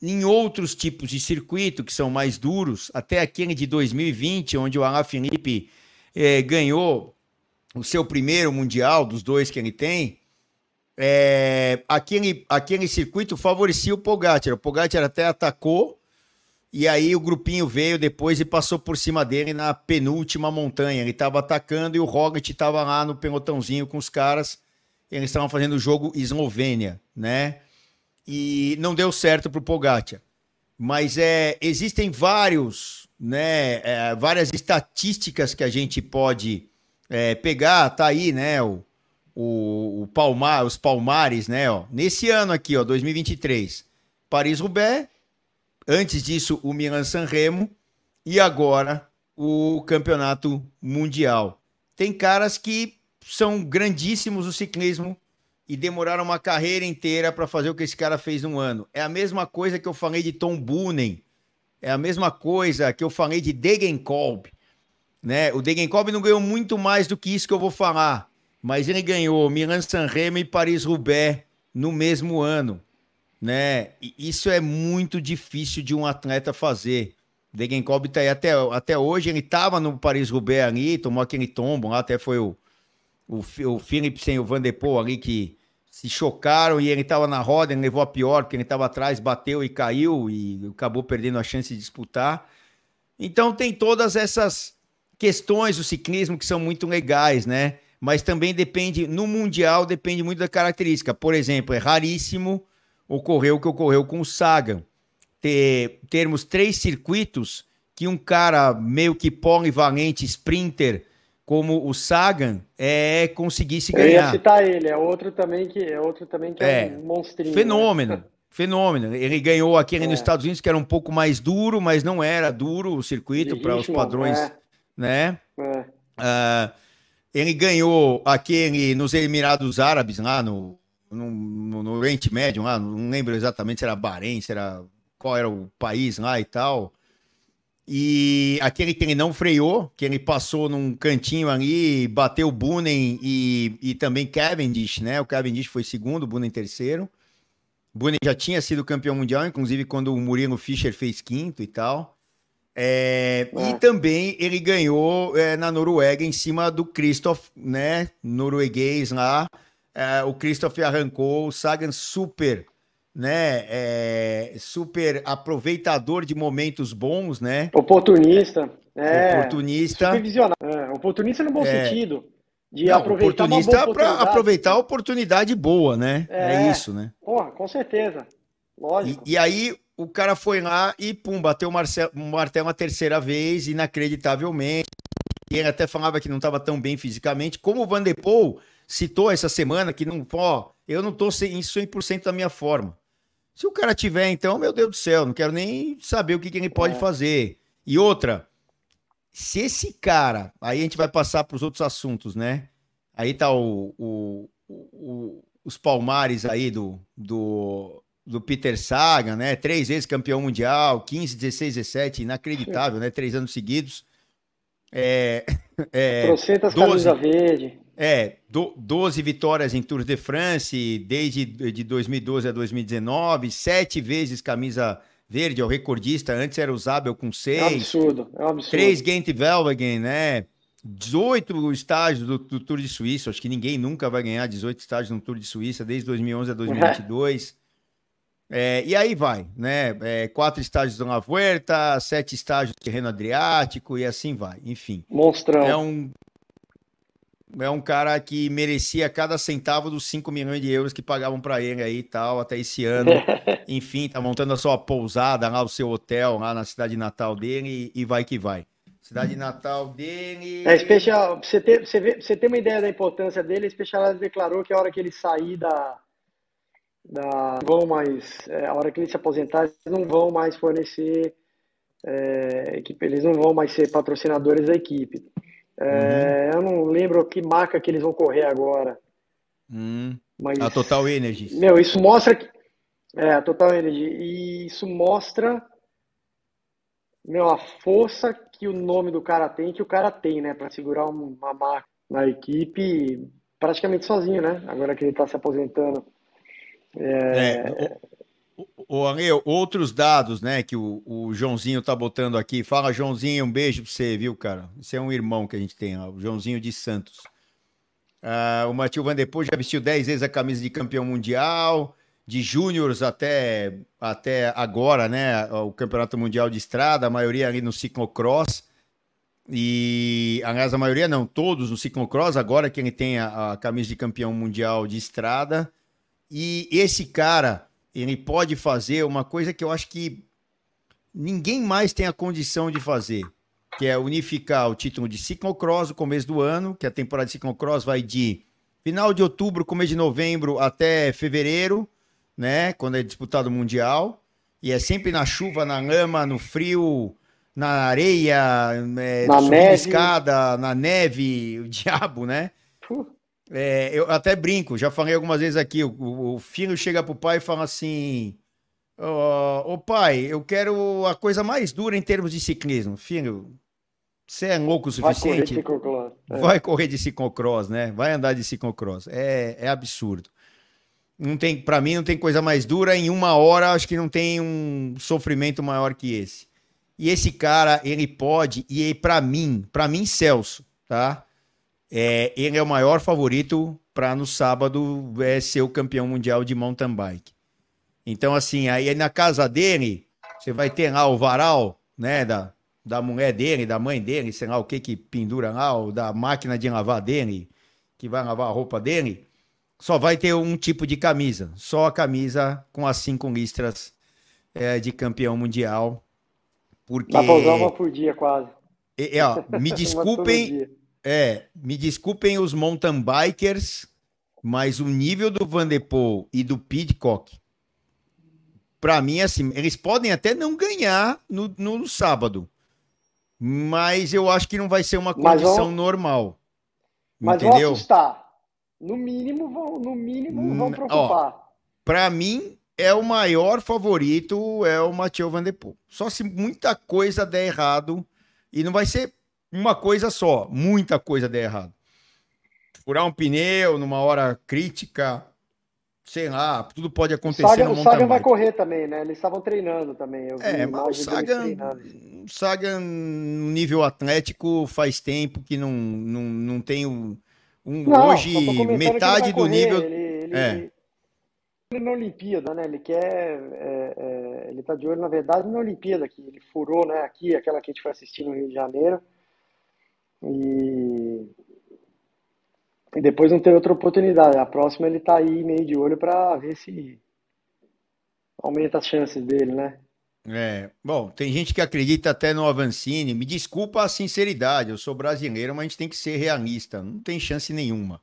Em outros tipos de circuito, que são mais duros, até aquele de 2020, onde o Alain Felipe é, ganhou o seu primeiro mundial, dos dois que ele tem, é, aquele, aquele circuito favorecia o Pogacar. O Pogacar até atacou, e aí o grupinho veio depois e passou por cima dele na penúltima montanha. Ele estava atacando e o Roglic estava lá no pelotãozinho com os caras. Eles estavam fazendo o jogo Eslovênia, né? E não deu certo para o Pogacar. Mas é, existem vários né, é, várias estatísticas que a gente pode é, pegar, tá aí, né, o, o, o Palmar, os Palmares, né, ó, nesse ano aqui, ó, 2023, Paris-Roubaix, antes disso o Milan-San Remo e agora o Campeonato Mundial. Tem caras que são grandíssimos no ciclismo e demoraram uma carreira inteira para fazer o que esse cara fez num ano. É a mesma coisa que eu falei de Tom Boonen, é a mesma coisa que eu falei de Degenkolb. Né? O Degenkolb não ganhou muito mais do que isso que eu vou falar, mas ele ganhou Milan Sanremo e Paris-Roubaix no mesmo ano. Né? E isso é muito difícil de um atleta fazer. Degenkolb tá aí até, até hoje, ele estava no Paris-Roubaix ali, tomou aquele tombo lá, até foi o, o, o Philipsen e o Van der Poel ali que se chocaram e ele estava na roda, ele levou a pior, porque ele estava atrás, bateu e caiu e acabou perdendo a chance de disputar. Então tem todas essas questões do ciclismo que são muito legais, né? Mas também depende, no Mundial, depende muito da característica. Por exemplo, é raríssimo ocorrer o que ocorreu com o Sagan. Ter, termos três circuitos que um cara meio que polivalente, sprinter, como o Sagan é conseguir se ganhar. Eu ia citar ele, é outro também que é outro também que é, é um monstrinho. Fenômeno. Né? Fenômeno. Ele ganhou aqui é. nos Estados Unidos, que era um pouco mais duro, mas não era duro o circuito para os padrões, é. né? É. Uh, ele ganhou aquele nos Emirados Árabes, lá no, no, no, Oriente Médio, lá, não lembro exatamente se era Bahrein, se era qual era o país lá e tal. E aquele que ele não freou, que ele passou num cantinho ali, bateu Bunen e, e também Cavendish, né? O Cavendish foi segundo, o Bunen terceiro. Bunen já tinha sido campeão mundial, inclusive quando o Murilo Fischer fez quinto e tal. É, é. E também ele ganhou é, na Noruega em cima do Christoph, né? Norueguês lá. É, o Christoph arrancou, o Sagan super né, é, super aproveitador de momentos bons, né? Oportunista. É, oportunista. É, oportunista no bom é, sentido. De não, aproveitar oportunista para aproveitar a oportunidade boa, né? É, é isso, né? Porra, com certeza. Lógico. E, e, aí o cara foi lá e pum, bateu o martelo, martelo uma terceira vez, inacreditavelmente. E ele até falava que não estava tão bem fisicamente. Como o Van de Poel citou essa semana que não, ó, eu não estou em 100% da minha forma. Se o cara tiver, então, meu Deus do céu, não quero nem saber o que, que ele pode é. fazer. E outra, se esse cara, aí a gente vai passar para os outros assuntos, né? Aí tá o, o, o, os palmares aí do, do, do Peter Sagan, né? Três vezes campeão mundial, 15, 16, 17, inacreditável, né? Três anos seguidos. É, é, Trocentas 12, camisa verde. É, do, 12 vitórias em Tour de France desde de 2012 a 2019, sete vezes camisa verde, é o recordista. Antes era o Zabel com seis. É um absurdo, é um absurdo. Três Gent Velwagen, né? 18 estágios do, do, Tour de Suíça. Acho que ninguém nunca vai ganhar 18 estágios no Tour de Suíça, desde 2011 a 2022. É, e aí vai, né? É, quatro estágios do Vuelta, sete estágios do terreno Adriático e assim vai. Enfim. Monstrão. É um, é um cara que merecia cada centavo dos 5 milhões de euros que pagavam para ele aí e tal, até esse ano. Enfim, tá montando a sua pousada lá, o seu hotel lá na cidade natal dele e, e vai que vai. Cidade natal dele. É especial. Você ter, você, ver, você ter uma ideia da importância dele, a Specialized declarou que a hora que ele sair da. Da vão mais. É, a hora que ele se aposentar, eles não vão mais fornecer. É, equipe, eles não vão mais ser patrocinadores da equipe. É, uhum. Eu não lembro que marca que eles vão correr agora. Hum. Mas, a Total Energy. Meu, isso mostra que. É, a Total Energy. E isso mostra meu, a força que o nome do cara tem, que o cara tem, né, para segurar uma marca na equipe praticamente sozinho, né? Agora que ele está se aposentando. É... é o, o, outros dados, né, que o, o Joãozinho tá botando aqui. Fala, Joãozinho, um beijo para você, viu, cara? Você é um irmão que a gente tem, ó, o Joãozinho de Santos. Uh, o Matheus Van já vestiu 10 vezes a camisa de campeão mundial de júniores até, até agora, né? O campeonato mundial de estrada, a maioria ali no ciclocross. E, aliás, a maioria não, todos no ciclocross, agora que ele tem a, a camisa de campeão mundial de estrada. E esse cara, ele pode fazer uma coisa que eu acho que ninguém mais tem a condição de fazer, que é unificar o título de ciclocross no começo do ano, que a temporada de ciclocross vai de final de outubro, começo de novembro até fevereiro né? Quando é disputado o Mundial. E é sempre na chuva, na lama, no frio, na areia, é, na neve. escada, na neve, o diabo, né? É, eu até brinco, já falei algumas vezes aqui, o, o filho chega pro pai e fala assim, ô oh, pai, eu quero a coisa mais dura em termos de ciclismo. Filho, você é louco o suficiente? Vai correr de ciclocross. É. Vai correr de ciclocross, né? Vai andar de ciclocross. É, é absurdo. Não tem, para mim, não tem coisa mais dura. Em uma hora, acho que não tem um sofrimento maior que esse. E esse cara, ele pode, e para mim, para mim, Celso, tá? É, ele é o maior favorito para no sábado é, ser o campeão mundial de mountain bike. Então, assim, aí na casa dele, você vai ter lá o varal, né, da, da mulher dele, da mãe dele, sei lá o que que pendura lá, ou da máquina de lavar dele, que vai lavar a roupa dele só vai ter um tipo de camisa, só a camisa com as cinco listras é, de campeão mundial. Porque... Dá pra usar uma por dia, quase. É, é ó, me desculpem, é, me desculpem os mountain bikers, mas o nível do Van de Poel e do Pidcock, para mim, assim, eles podem até não ganhar no, no, no, sábado, mas eu acho que não vai ser uma condição vão... normal. Mas entendeu? vão assustar. No mínimo vão, no mínimo vão preocupar. Para mim é o maior favorito é o Mathieu Van Der Poel. Só se muita coisa der errado e não vai ser uma coisa só, muita coisa der errado. Furar um pneu numa hora crítica, sei lá, tudo pode acontecer Saga, no O Sagan vai correr também, né? Eles estavam treinando também. Eu é, mas o Sagan, o Sagan, no nível atlético, faz tempo que não, não, não tem um, não, hoje, metade do nível. Ele, ele, é. ele na Olimpíada, né? Ele quer. É, é, ele tá de olho, na verdade, na Olimpíada, que ele furou, né? Aqui, aquela que a gente foi assistir no Rio de Janeiro. E. E depois não ter outra oportunidade. A próxima ele tá aí meio de olho para ver se aumenta as chances dele, né? É, bom, tem gente que acredita até no Avancini. Me desculpa a sinceridade, eu sou brasileiro, mas a gente tem que ser realista. Não tem chance nenhuma.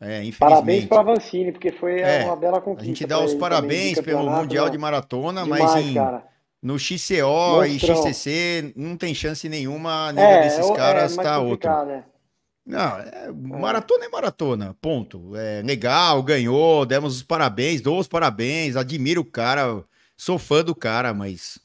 É, parabéns para Avancini, porque foi é, uma bela conquista. A gente dá os parabéns pelo Mundial de Maratona, Demais, mas em, no XCO Monstrão. e XCC não tem chance nenhuma. A é, desses é caras tá outro. Né? Não, é, maratona é maratona, ponto. É legal, ganhou, demos os parabéns, dou os parabéns, admiro o cara, sou fã do cara, mas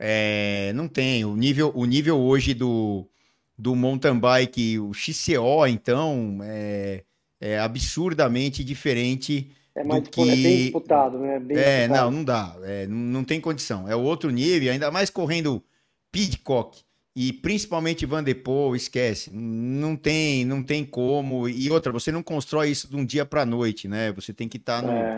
é, não tem. O nível, o nível hoje do, do mountain bike, o XCO, então, é, é absurdamente diferente é mais que... é bem disputado, né? Bem é, disputado. não, não dá. É, não, tem condição. É outro nível, ainda mais correndo Pidcock E principalmente Van de Poel, esquece. Não tem, não tem como. E outra, você não constrói isso de um dia para noite, né? Você tem que estar tá no, é.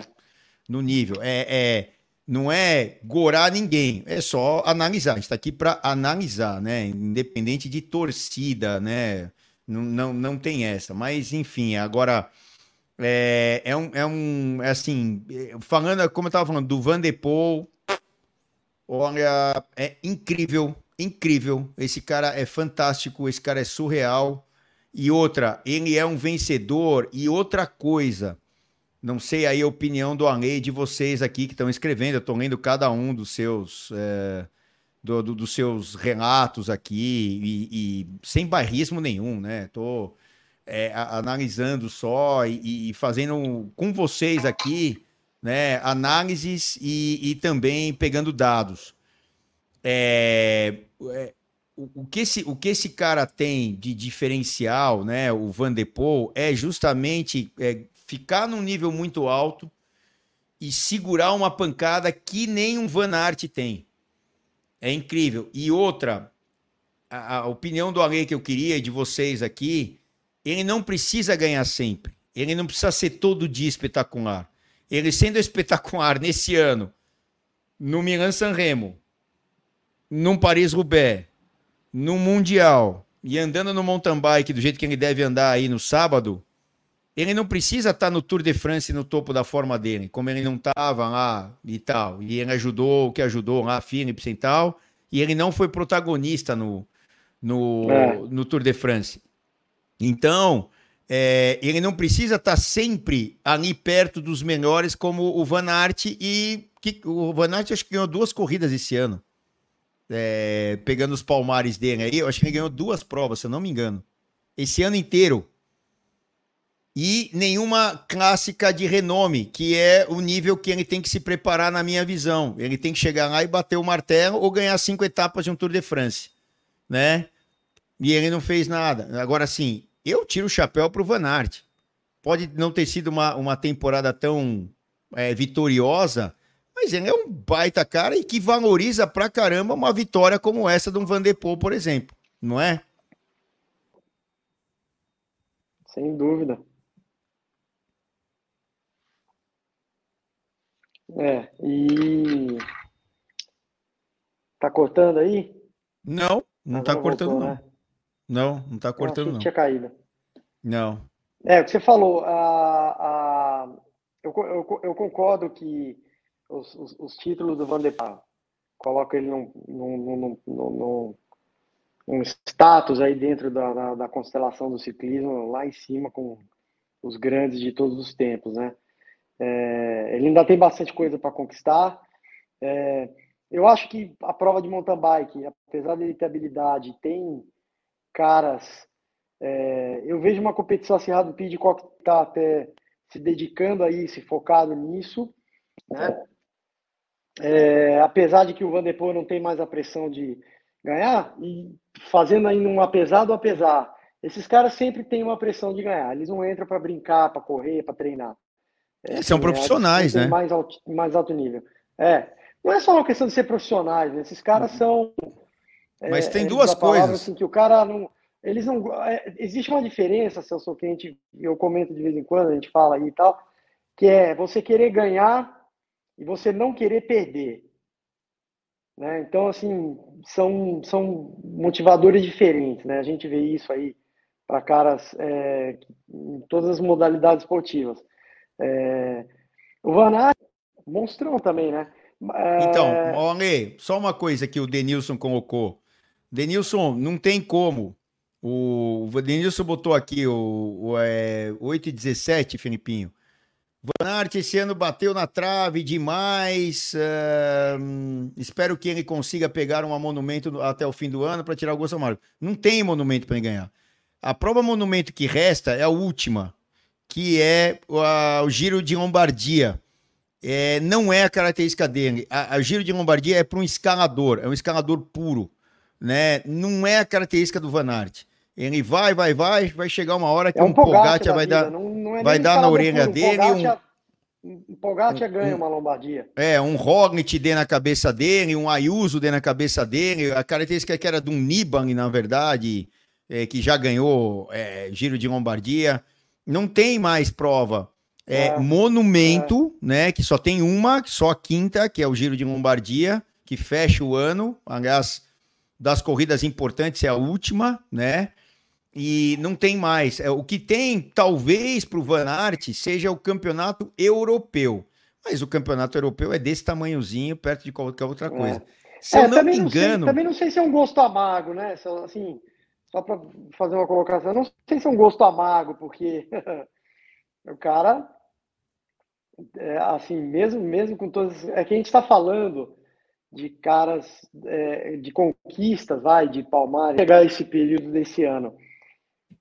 no nível. É, é, não é gorar ninguém, é só analisar. A gente está aqui para analisar, né? Independente de torcida, né? Não, não, não tem essa. Mas, enfim, agora. É, é um, é um é assim, falando, como eu estava falando, do Van de Poel, olha, é incrível incrível. Esse cara é fantástico, esse cara é surreal. E outra, ele é um vencedor. E outra coisa, não sei aí a opinião do Alei de vocês aqui que estão escrevendo. Eu estou lendo cada um dos seus. É, do, do, dos seus relatos aqui e, e, sem barrismo nenhum, né? Tô é, analisando só e, e, fazendo com vocês aqui, né? Análises e, e também pegando dados. É, é, o, que esse, o que esse cara tem de diferencial, né, o Van de Poel, é justamente é, ficar num nível muito alto e segurar uma pancada que nem um Van Aert tem. É incrível. E outra, a, a opinião do Ale que eu queria de vocês aqui, ele não precisa ganhar sempre. Ele não precisa ser todo dia espetacular. Ele sendo espetacular nesse ano, no Milan San Remo, num Paris-Roubaix, num Mundial, e andando no mountain bike do jeito que ele deve andar aí no sábado, ele não precisa estar no Tour de France no topo da forma dele, como ele não estava lá e tal. E ele ajudou o que ajudou lá, Philips e tal, e ele não foi protagonista no, no, é. no Tour de France. Então, é, ele não precisa estar sempre ali perto dos melhores, como o Van Aert, e que, o Van Aert acho que ganhou duas corridas esse ano é, pegando os palmares dele aí, eu acho que ele ganhou duas provas, se eu não me engano. Esse ano inteiro. E nenhuma clássica de renome, que é o nível que ele tem que se preparar na minha visão. Ele tem que chegar lá e bater o martelo ou ganhar cinco etapas de um Tour de France, né? E ele não fez nada. Agora, sim, eu tiro o chapéu para o Van Aert. Pode não ter sido uma, uma temporada tão é, vitoriosa, mas ele é um baita cara e que valoriza pra caramba uma vitória como essa de um Van Poel, por exemplo, não é? Sem dúvida. É, e. Tá cortando aí? Não, não tá cortando, voltou, não. Né? Não, não tá cortando, não. Tinha caído. Não. É, o que você falou, a, a, eu, eu, eu concordo que os, os, os títulos do Van de Poel. Coloca ele num, num, num, num, status aí dentro da, da, da, constelação do ciclismo, lá em cima com os grandes de todos os tempos, né? É, ele ainda tem bastante coisa para conquistar. É, eu acho que a prova de mountain bike, apesar dele ter habilidade, tem caras. É, eu vejo uma competição acirrada do Pidcock que está até se dedicando a isso, focado nisso. Né? é, apesar de que o Van der Poel não tem mais a pressão de ganhar, e fazendo ainda um apesar do apesar, esses caras sempre têm uma pressão de ganhar. Eles não entram para brincar, para correr, para treinar. É, são assim, profissionais, né? Mais alto, mais alto nível. É. Não é só uma questão de ser profissionais, né? Esses caras são. Mas é, tem duas coisas. Assim, que o cara não. Eles não. É, existe uma diferença, Celso, que a gente, eu comento de vez em quando, a gente fala aí e tal, que é você querer ganhar e você não querer perder. Né? Então, assim, são, são motivadores diferentes. Né? A gente vê isso aí para caras é, em todas as modalidades esportivas. É, o Van Aert, monstrão também, né? É... Então, olha, só uma coisa que o Denilson colocou. Denilson, não tem como. O, o Denilson botou aqui o, o é, 8 e 17, Filipinho. Van Aert esse ano bateu na trave demais. Uh, espero que ele consiga pegar um monumento até o fim do ano para tirar o gosto amargo. Não tem monumento para ele ganhar. A prova monumento que resta é a última, que é a, o Giro de Lombardia. É, não é a característica dele. A Giro de Lombardia é para um escalador, é um escalador puro. Né? Não é a característica do Van Aert. Ele vai, vai, vai, vai chegar uma hora que é um, um Pogacar vai vida. dar, não, não é vai dar na orelha dele. Um, um Pogacar um, ganha uma Lombardia. É, um Roglic dê na cabeça dele, um Ayuso dê na cabeça dele. A característica é que era de um Nibali, na verdade, é, que já ganhou é, Giro de Lombardia. Não tem mais prova. É, é monumento, é. né? Que só tem uma, só a quinta, que é o Giro de Lombardia, que fecha o ano. Aliás, das corridas importantes é a última, né? E não tem mais. É, o que tem, talvez, para o Van Aert, seja o campeonato europeu. Mas o campeonato europeu é desse tamanhozinho, perto de qualquer outra é. coisa. É. Se eu não me engano. Sei, também não sei se é um gosto amargo, né? Assim, só para fazer uma colocação, não sei se é um gosto amargo, porque o cara, é, assim, mesmo, mesmo com todas. É que a gente está falando de caras é, de conquistas, vai, de Palmares, pegar esse período desse ano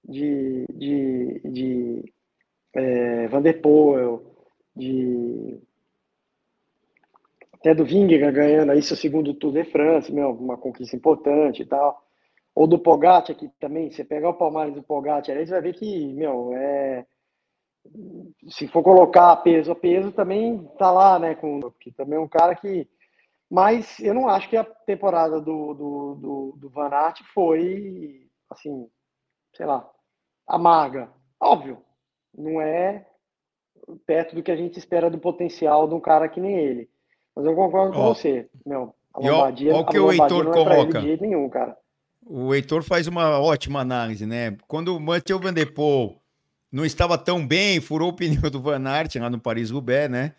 de, de, de é, Van der Poel, de até do Vingegaard ganhando aí seu segundo Tour de France, meu, uma conquista importante e tal. Ou do Pogacar aqui também, você pegar o Palmares do Pogacar, aí você vai ver que, meu, é se for colocar peso a peso, também tá lá, né? Com, que também é um cara que mas eu não acho que a temporada do, do, do, do Van Aert foi, assim, sei lá, amarga. Óbvio, não é perto do que a gente espera do potencial de um cara que nem ele. Mas eu concordo oh. com você, meu. A Lombardia, ó, ó que o Heitor não é coloca. de jeito nenhum, cara. O Heitor faz uma ótima análise, né? Quando o Mathieu Van Der Poel não estava tão bem, furou o pneu do Van Aert lá no Paris-Roubaix, né?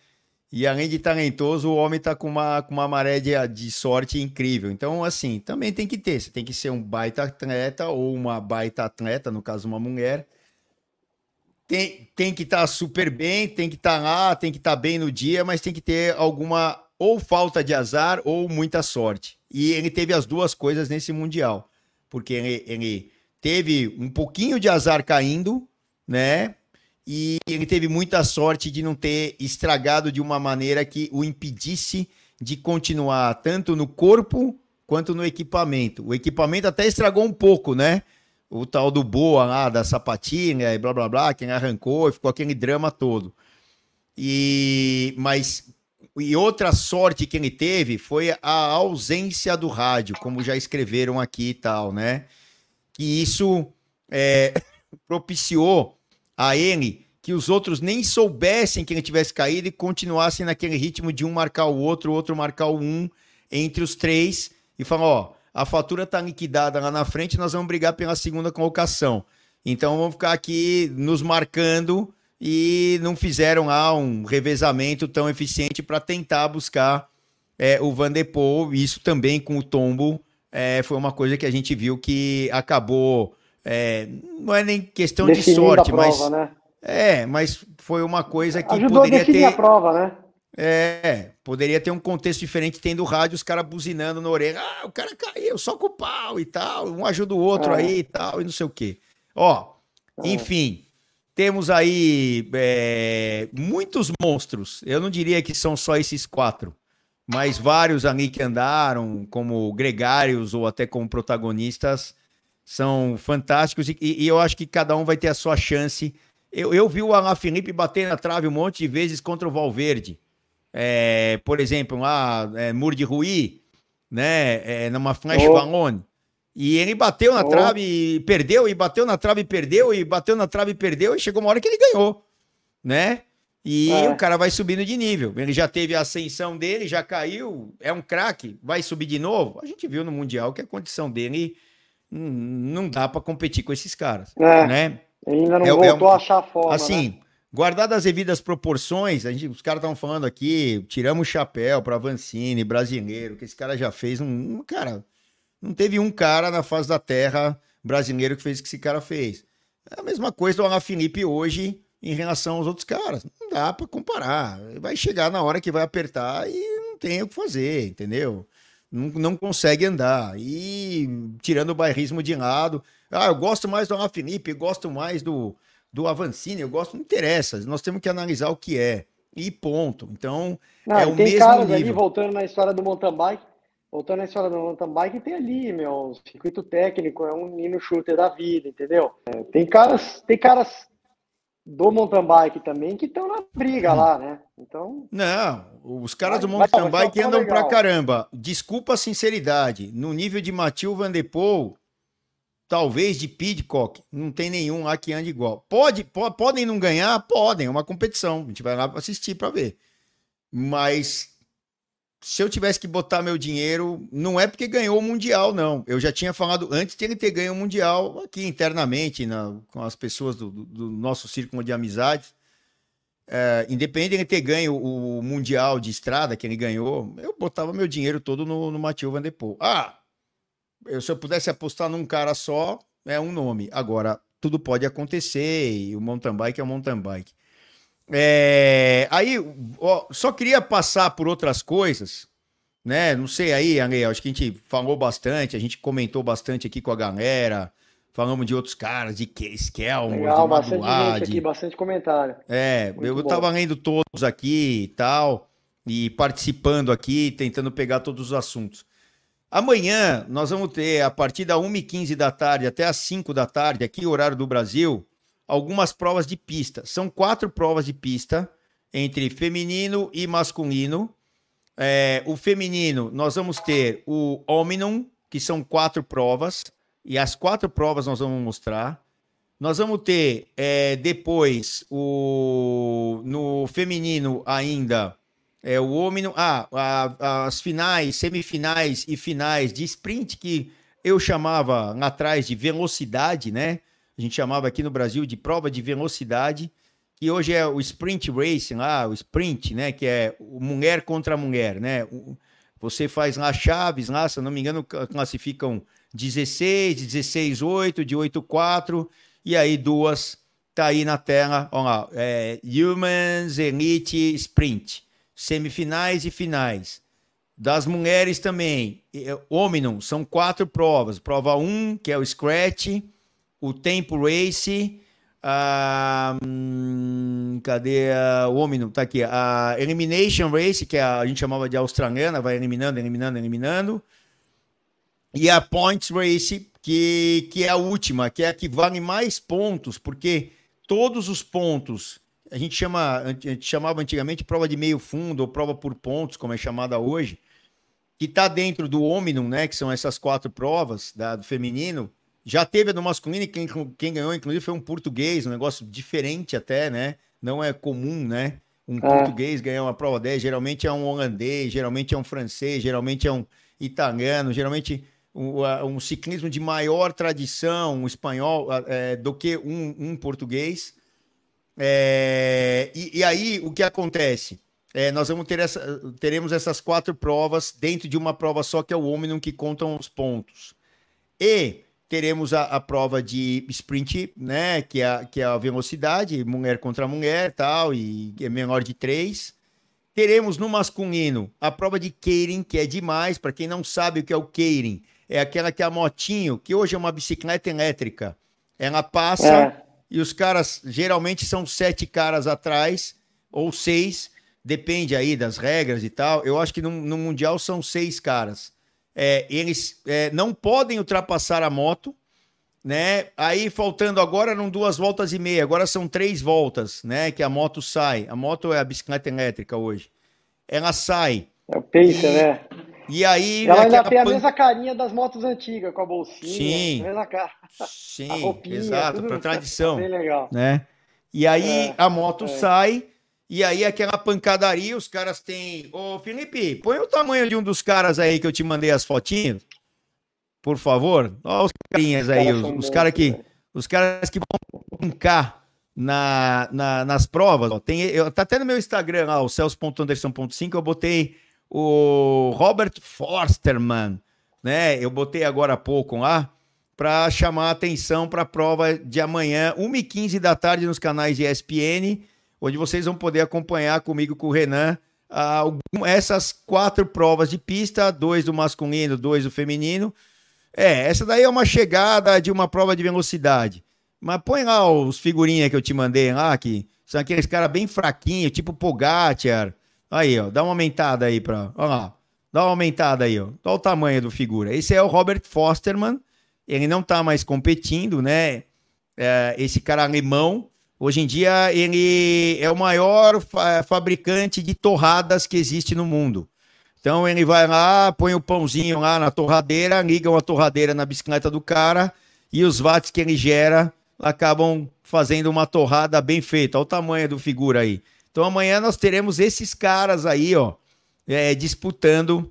E além de talentoso, o homem tá com uma, com uma maré de, de sorte incrível. Então, assim, também tem que ter. Você tem que ser um baita atleta ou uma baita atleta, no caso, uma mulher. Tem, tem que estar tá super bem, tem que estar tá lá, tem que estar tá bem no dia, mas tem que ter alguma ou falta de azar ou muita sorte. E ele teve as duas coisas nesse Mundial. Porque ele, ele teve um pouquinho de azar caindo, né? E ele teve muita sorte de não ter estragado de uma maneira que o impedisse de continuar tanto no corpo quanto no equipamento. O equipamento até estragou um pouco, né? O tal do Boa lá, da sapatinha e blá blá blá, quem arrancou, ficou aquele drama todo. E mas e outra sorte que ele teve foi a ausência do rádio, como já escreveram aqui e tal, né? Que isso é, propiciou a ele que os outros nem soubessem que ele tivesse caído e continuassem naquele ritmo de um marcar o outro, o outro marcar o um entre os três e falar, ó, a fatura está liquidada lá na frente, nós vamos brigar pela segunda colocação. Então vamos ficar aqui nos marcando e não fizeram lá um revezamento tão eficiente para tentar buscar é, o Van de Poel. Isso também com o tombo é, foi uma coisa que a gente viu que acabou é, não é nem questão Definindo de sorte, prova, mas. Né? É, mas foi uma coisa que Ajudou poderia a ter. a prova, né? É, poderia ter um contexto diferente, tendo rádio, os caras buzinando na orelha. Ah, o cara caiu, só com o pau e tal. Um ajuda o outro é. aí e tal, e não sei o quê. Ó, é. enfim, temos aí é, muitos monstros. Eu não diria que são só esses quatro, mas vários ali que andaram, como gregários ou até como protagonistas são fantásticos e, e, eu acho que cada um vai ter a sua chance. Eu, eu vi o Alain Felipe bater na trave um monte de vezes contra o Valverde. É, por exemplo, lá, é, Mur de Rui, né, é, numa Flash oh. Valone. E ele bateu na oh. trave e perdeu, e bateu na trave e perdeu, e bateu na trave e perdeu, e chegou uma hora que ele ganhou, né? E é. o cara vai subindo de nível. Ele já teve a ascensão dele, já caiu, é um craque, vai subir de novo. A gente viu no Mundial que a condição dele não dá para competir com esses caras, é, né? Ainda não é, voltou é, a achar forma, Assim, né? guardadas as devidas proporções, a gente, os caras estavam falando aqui, tiramos o chapéu para Vancini, brasileiro, que esse cara já fez um, um, cara, não teve um cara na face da terra brasileiro que fez o que esse cara fez. É a mesma coisa do Alain Felipe hoje em relação aos outros caras. Não dá para comparar. Vai chegar na hora que vai apertar e não tem o que fazer, entendeu? Não, não consegue andar. E tirando o bairrismo de lado, ah, eu gosto mais do Alain Felipe, gosto mais do, do Avancini, eu gosto, não interessa. Nós temos que analisar o que é. E ponto. Então, não, é o tem mesmo caras nível. ali, voltando na história do mountain bike, voltando na história do mountain bike, tem ali, meu, circuito técnico, é um nino shooter da vida, entendeu? É, tem caras, tem caras do mountain bike também que estão na briga lá, né? Então. Não, os caras vai, do mountain bike andam legal. pra caramba. Desculpa a sinceridade. No nível de Matheus Van Der Poel, talvez de Pidcock, não tem nenhum lá que ande igual. Pode, pode, podem não ganhar? Podem, é uma competição. A gente vai lá assistir para ver. Mas se eu tivesse que botar meu dinheiro, não é porque ganhou o Mundial, não. Eu já tinha falado antes de ele ter ganho o Mundial aqui internamente, na, com as pessoas do, do nosso círculo de amizades. É, independente de ele ter ganho o Mundial de estrada que ele ganhou, eu botava meu dinheiro todo no, no Mathieu Van. Ah, eu, se eu pudesse apostar num cara só, é um nome. Agora, tudo pode acontecer e o mountain bike é o mountain bike. É, aí, ó, só queria passar por outras coisas, né? Não sei aí, Ale, acho que a gente falou bastante, a gente comentou bastante aqui com a galera, falamos de outros caras, de Skelmore, Legal, de bastante gente aqui, bastante comentário. É, Muito eu bom. tava lendo todos aqui e tal, e participando aqui, tentando pegar todos os assuntos. Amanhã nós vamos ter, a partir da 1h15 da tarde até as 5 da tarde, aqui, horário do Brasil, algumas provas de pista. São quatro provas de pista entre feminino e masculino. É, o feminino, nós vamos ter o Omnium, que são quatro provas, e as quatro provas nós vamos mostrar. Nós vamos ter é, depois o no feminino ainda é, o Omnium, ah, a, as finais, semifinais e finais de sprint que eu chamava atrás de velocidade, né? A gente chamava aqui no Brasil de prova de velocidade, que hoje é o sprint racing lá, o sprint, né, que é mulher contra mulher, né? Você faz lá chaves lá, se não me engano, classificam 16, 16, 8, de 8, 4, e aí duas, tá aí na tela, ó lá, é, Humans Elite Sprint, semifinais e finais. Das mulheres também, Omnium, são quatro provas. Prova 1, que é o Scratch, o Tempo Race, a, hum, cadê a, o Omnium? Tá aqui. A Elimination Race, que é a, a gente chamava de australiana, vai eliminando, eliminando, eliminando. E a Points Race, que, que é a última, que é a que vale mais pontos, porque todos os pontos, a gente, chama, a gente chamava antigamente prova de meio fundo, ou prova por pontos, como é chamada hoje, que está dentro do Omnium, né, que são essas quatro provas da, do feminino, já teve a do masculino e quem, quem ganhou, inclusive, foi um português, um negócio diferente até, né? Não é comum, né? Um é. português ganhar uma prova 10, geralmente é um holandês, geralmente é um francês, geralmente é um italiano, geralmente um, um ciclismo de maior tradição, um espanhol, é, do que um, um português. É, e, e, aí, o que acontece? É, nós vamos ter essa, teremos essas quatro provas dentro de uma prova só, que é o Omnium, que contam os pontos. E teremos a, a, prova de sprint, né? Que é, a, que é a velocidade, mulher contra mulher tal, e é menor de três. Teremos no masculino a prova de Keirin, que é demais. Para quem não sabe o que é o Keirin, é aquela que é a motinho, que hoje é uma bicicleta elétrica. Ela passa é. e os caras, geralmente são sete caras atrás, ou seis, depende aí das regras e tal. Eu acho que no, no Mundial são seis caras é, eles é, não podem ultrapassar a moto, né? Aí faltando agora não duas voltas e meia, agora são três voltas, né? Que a moto sai. A moto é a bicicleta elétrica hoje. Ela sai. É o pacer, e... né? E aí. Ela ainda tem pan... a mesma carinha das motos antigas, com a bolsinha. Sim. A mesma cara. Sim, roupinha, exato, para tradição. Bem legal. Né? E aí é, a moto é. sai e aí aquela pancadaria, os caras têm. Ô, Felipe, põe o tamanho de um dos caras aí que eu te mandei as fotinhas. Por favor. Olha os carinhas aí, os, os caras que. Os caras que vão brincar na, na, nas provas. Ó, tem, eu, tá até no meu Instagram lá, o celso.anderson.5, eu botei o Robert Forsterman, né? Eu botei agora há pouco lá para chamar a atenção para a prova de amanhã, 1h15 da tarde nos canais de ESPN onde vocês vão poder acompanhar comigo, com o Renan, uh, essas quatro provas de pista, dois do masculino, dois do feminino. É, essa daí é uma chegada de uma prova de velocidade. Mas põe lá os figurinhas que eu te mandei lá, que são aqueles caras bem fraquinhos, tipo Pogacar. Aí, ó, dá uma aumentada aí pra. Olha lá. Dá uma aumentada aí, ó. Olha o tamanho do figura. Esse é o Robert Fosterman. Ele não tá mais competindo, né? É, esse cara alemão Hoje em dia, ele é o maior fa fabricante de torradas que existe no mundo. Então, ele vai lá, põe o pãozinho lá na torradeira, liga uma torradeira na bicicleta do cara e os watts que ele gera acabam fazendo uma torrada bem feita. Olha o tamanho do figura aí. Então, amanhã nós teremos esses caras aí, ó, é, disputando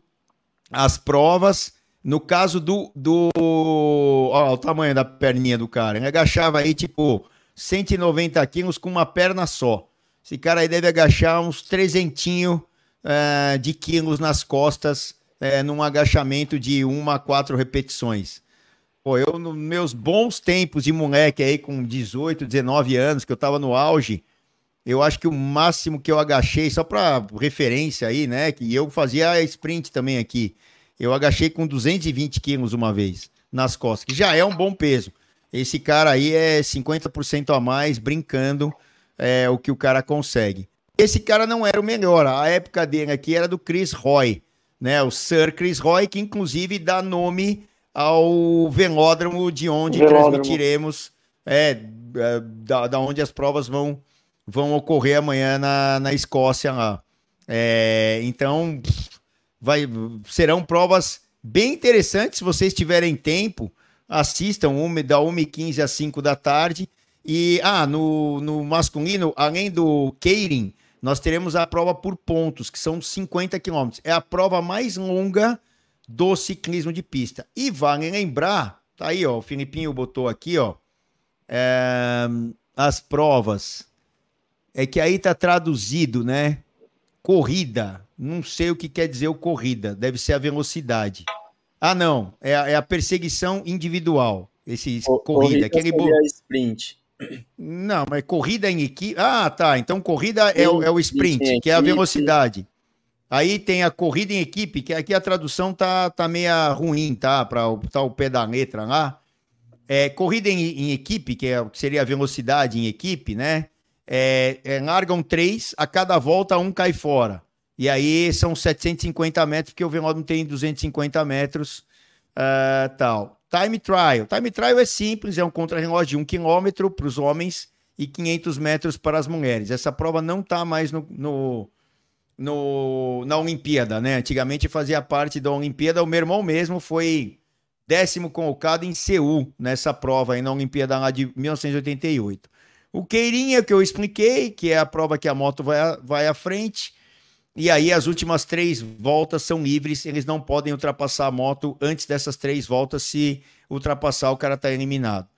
as provas. No caso do. do o tamanho da perninha do cara. Ele agachava aí, tipo 190 quilos com uma perna só. Esse cara aí deve agachar uns trezentinho uh, de quilos nas costas uh, num agachamento de uma a quatro repetições. Pô, eu, nos meus bons tempos de moleque aí, com 18, 19 anos, que eu tava no auge, eu acho que o máximo que eu agachei, só para referência aí, né, que eu fazia sprint também aqui, eu agachei com 220 quilos uma vez nas costas, que já é um bom peso. Esse cara aí é 50% a mais brincando é, o que o cara consegue. Esse cara não era o melhor. A época dele aqui era do Chris Roy, né? O Sir Chris Roy, que inclusive dá nome ao velódromo de onde velódromo. transmitiremos, é, é, da, da onde as provas vão, vão ocorrer amanhã na, na Escócia lá. É, então, vai, serão provas bem interessantes se vocês tiverem tempo assistam uma, da 1h15 às 5 da tarde. E, ah, no, no masculino, além do Keirin, nós teremos a prova por pontos, que são 50 quilômetros. É a prova mais longa do ciclismo de pista. E vale lembrar, tá aí, ó, o Filipinho botou aqui, ó, é, as provas. É que aí tá traduzido, né? Corrida. Não sei o que quer dizer o corrida. Deve ser a velocidade. Ah, não. É a, é a perseguição individual. Esse o, corrida. Aquele bo... sprint. Não, mas corrida em equipe. Ah, tá. Então corrida é, o, é o sprint, que é a velocidade. Aí tem a corrida em equipe, que aqui a tradução tá, tá meia ruim, tá? Para tá o pé da letra lá. É, corrida em, em equipe, que, é, que seria a velocidade em equipe, né? É, é, largam três, a cada volta um cai fora. E aí são 750 metros, porque o velódromo tem 250 metros uh, tal. Time trial. Time trial é simples, é um contrarrelógio de 1 km para os homens e 500 metros para as mulheres. Essa prova não está mais no, no, no, na Olimpíada, né? Antigamente fazia parte da Olimpíada. O meu irmão mesmo foi décimo colocado em Seul nessa prova aí na Olimpíada lá de 1988. O Queirinha que eu expliquei, que é a prova que a moto vai, vai à frente. E aí as últimas três voltas são livres, eles não podem ultrapassar a moto antes dessas três voltas. Se ultrapassar, o cara está eliminado.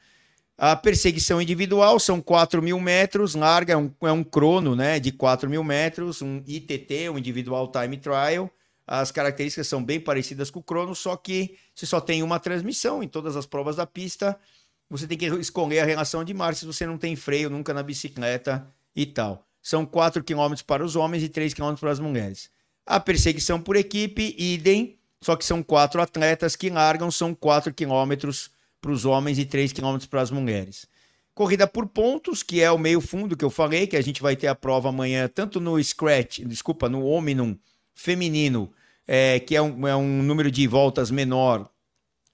A perseguição individual são 4 mil metros, larga, é um, é um crono né, de 4 mil metros, um ITT, um Individual Time Trial. As características são bem parecidas com o crono, só que você só tem uma transmissão em todas as provas da pista. Você tem que escolher a relação de marcha se você não tem freio nunca na bicicleta e tal são 4 km para os homens e 3 km para as mulheres. A perseguição por equipe, idem, só que são quatro atletas que largam, são 4 km para os homens e 3 km para as mulheres. Corrida por pontos, que é o meio fundo que eu falei, que a gente vai ter a prova amanhã, tanto no Scratch, desculpa, no Omnium feminino, é, que é um, é um número de voltas menor,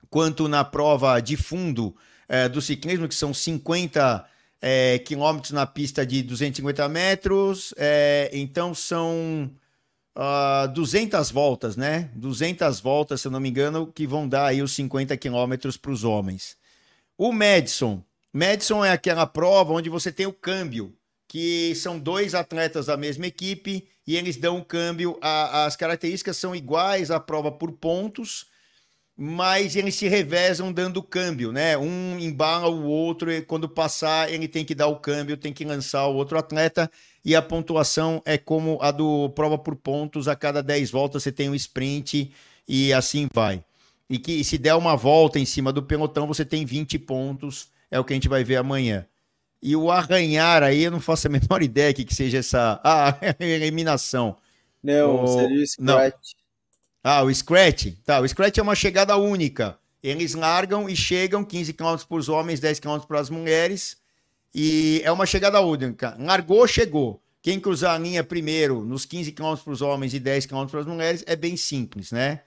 quanto na prova de fundo é, do ciclismo, que são 50 é, quilômetros na pista de 250 metros, é, então são uh, ah, 200 voltas, né? 200 voltas, se eu não me engano, que vão dar aí os 50 quilômetros para os homens. O Madison. Madison é aquela prova onde você tem o câmbio, que são dois atletas da mesma equipe e eles dão o câmbio. A, as características são iguais à prova por pontos, mas eles se revezam dando câmbio, né? Um embala o outro e quando passar ele tem que dar o câmbio, tem que lançar o outro atleta e a pontuação é como a do prova por pontos, a cada 10 voltas você tem um sprint e assim vai. E que se der uma volta em cima do pelotão, você tem 20 pontos, é o que a gente vai ver amanhã. E o arranhar aí, eu não faço a menor ideia que, que seja essa ah, eliminação. Não, o... seria o scratch. Não. Ah, o Scratch. Tá, o Scratch é uma chegada única. Eles largam e chegam 15 km para os homens, 10 km para as mulheres. E é uma chegada única. Largou, chegou. Quem cruzar a linha primeiro nos 15 km para os homens e 10 km para as mulheres é bem simples, né?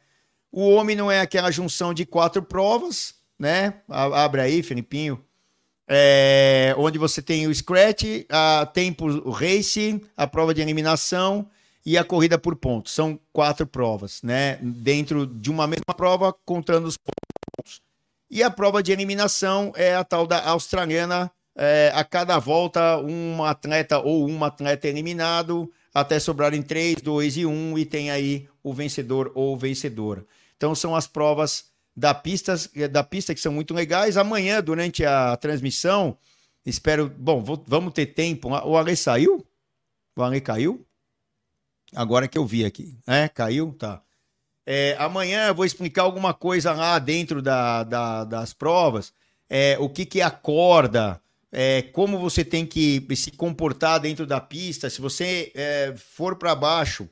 O homem não é aquela junção de quatro provas, né? Abre aí, Felipinho. é, onde você tem o scratch, a tempo o race, a prova de eliminação e a corrida por pontos. São quatro provas, né? Dentro de uma mesma prova, contando os pontos. E a prova de eliminação é a tal da australiana. É, a cada volta, um atleta ou uma atleta eliminado, até sobrarem três, dois e um, e tem aí o vencedor ou vencedora. Então são as provas da pista, da pista que são muito legais. Amanhã, durante a transmissão, espero. Bom, vou, vamos ter tempo. O Ale saiu? O Ale caiu? Agora que eu vi aqui. É, caiu? Tá. É, amanhã eu vou explicar alguma coisa lá dentro da, da das provas. É, o que, que é a corda, é, como você tem que se comportar dentro da pista. Se você é, for para baixo,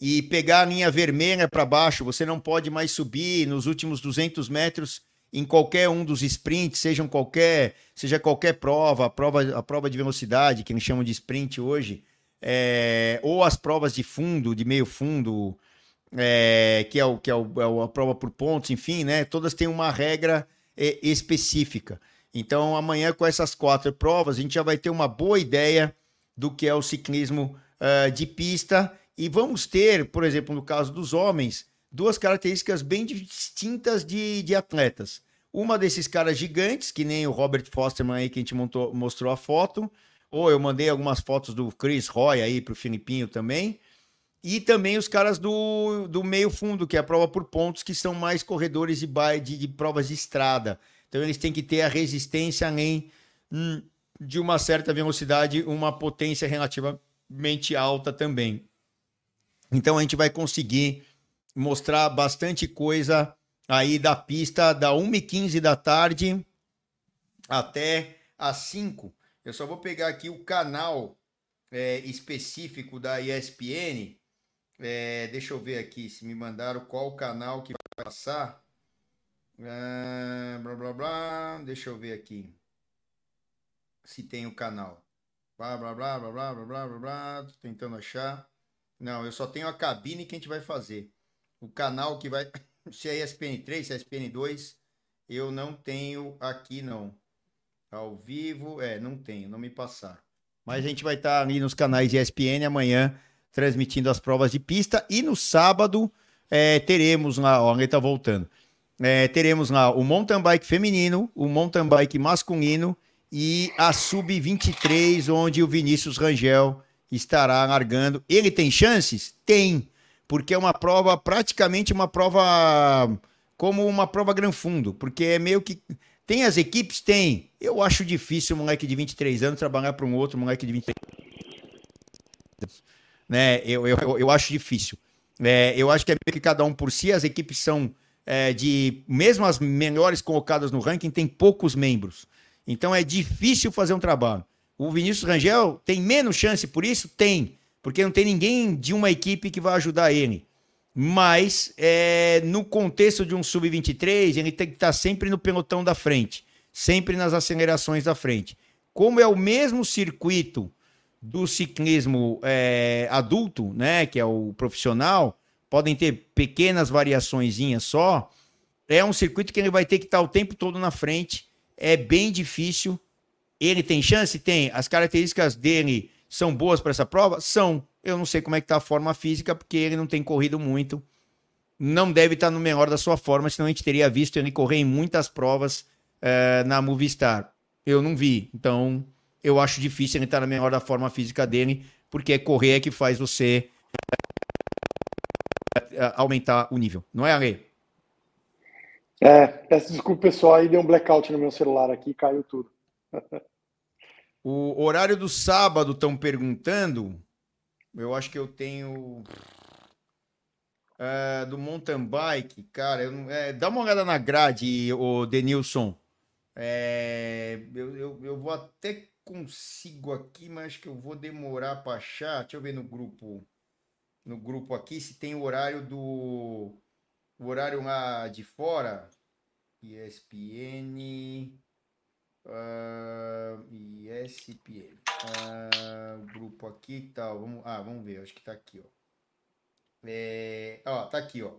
e pegar a linha vermelha para baixo, você não pode mais subir nos últimos 200 metros em qualquer um dos sprints, sejam qualquer, seja qualquer prova, a prova, a prova de velocidade, que eles chamam de sprint hoje, é, ou as provas de fundo, de meio fundo, é, que, é, o, que é, o, é a prova por pontos, enfim, né? Todas têm uma regra é, específica. Então, amanhã, com essas quatro provas, a gente já vai ter uma boa ideia do que é o ciclismo uh, de pista e vamos ter, por exemplo, no caso dos homens, duas características bem distintas de, de atletas. Uma desses caras gigantes, que nem o Robert Fosterman aí que a gente montou, mostrou a foto, ou eu mandei algumas fotos do Chris Roy aí para o Filipinho também. E também os caras do, do meio fundo, que é a prova por pontos, que são mais corredores de, de, de provas de estrada. Então eles têm que ter a resistência além hum, de uma certa velocidade, uma potência relativamente alta também. Então a gente vai conseguir mostrar bastante coisa aí da pista da 1h15 da tarde até às 5. Eu só vou pegar aqui o canal é, específico da ESPN. É, deixa eu ver aqui se me mandaram qual canal que vai passar. É, blá blá blá. Deixa eu ver aqui se tem o canal. Blá blá blá blá blá blá blá blá. blá. Tô tentando achar. Não, eu só tenho a cabine que a gente vai fazer. O canal que vai. Se é ESPN3, se é ESPN2, eu não tenho aqui, não. Ao vivo, é, não tenho, não me passaram. Mas a gente vai estar ali nos canais de ESPN amanhã, transmitindo as provas de pista. E no sábado, é, teremos lá, ó, ele tá voltando. É, teremos lá o mountain bike feminino, o mountain bike masculino e a sub-23, onde o Vinícius Rangel estará largando. Ele tem chances? Tem, porque é uma prova, praticamente uma prova como uma prova Gran Fundo, porque é meio que. Tem as equipes? Tem. Eu acho difícil um moleque de 23 anos trabalhar para um outro moleque de 23 anos. Né? Eu, eu, eu acho difícil. É, eu acho que é meio que cada um por si, as equipes são é, de. Mesmo as melhores colocadas no ranking, tem poucos membros. Então é difícil fazer um trabalho. O Vinícius Rangel tem menos chance por isso? Tem, porque não tem ninguém de uma equipe que vai ajudar ele. Mas é, no contexto de um sub-23, ele tem que estar sempre no pelotão da frente, sempre nas acelerações da frente. Como é o mesmo circuito do ciclismo é, adulto, né, que é o profissional, podem ter pequenas variações só. É um circuito que ele vai ter que estar o tempo todo na frente. É bem difícil ele tem chance? Tem. As características dele são boas para essa prova? São. Eu não sei como é que tá a forma física, porque ele não tem corrido muito. Não deve estar tá no menor da sua forma, senão a gente teria visto ele correr em muitas provas uh, na Movistar. Eu não vi. Então, eu acho difícil ele estar tá na menor da forma física dele, porque correr é que faz você uh, aumentar o nível. Não é, Ale? É, peço desculpa, pessoal, aí deu um blackout no meu celular aqui, caiu tudo. O horário do sábado estão perguntando. Eu acho que eu tenho. Uh, do mountain bike, cara, eu, é, dá uma olhada na grade, o Denilson. É, eu, eu, eu vou até consigo aqui, mas acho que eu vou demorar para achar. Deixa eu ver no grupo, no grupo aqui se tem o horário do o horário lá de fora. ESPN. Uh, ESPN. Uh, grupo aqui e tal. Vamos, ah, vamos ver. Acho que tá aqui, ó. É, ó, tá aqui, ó.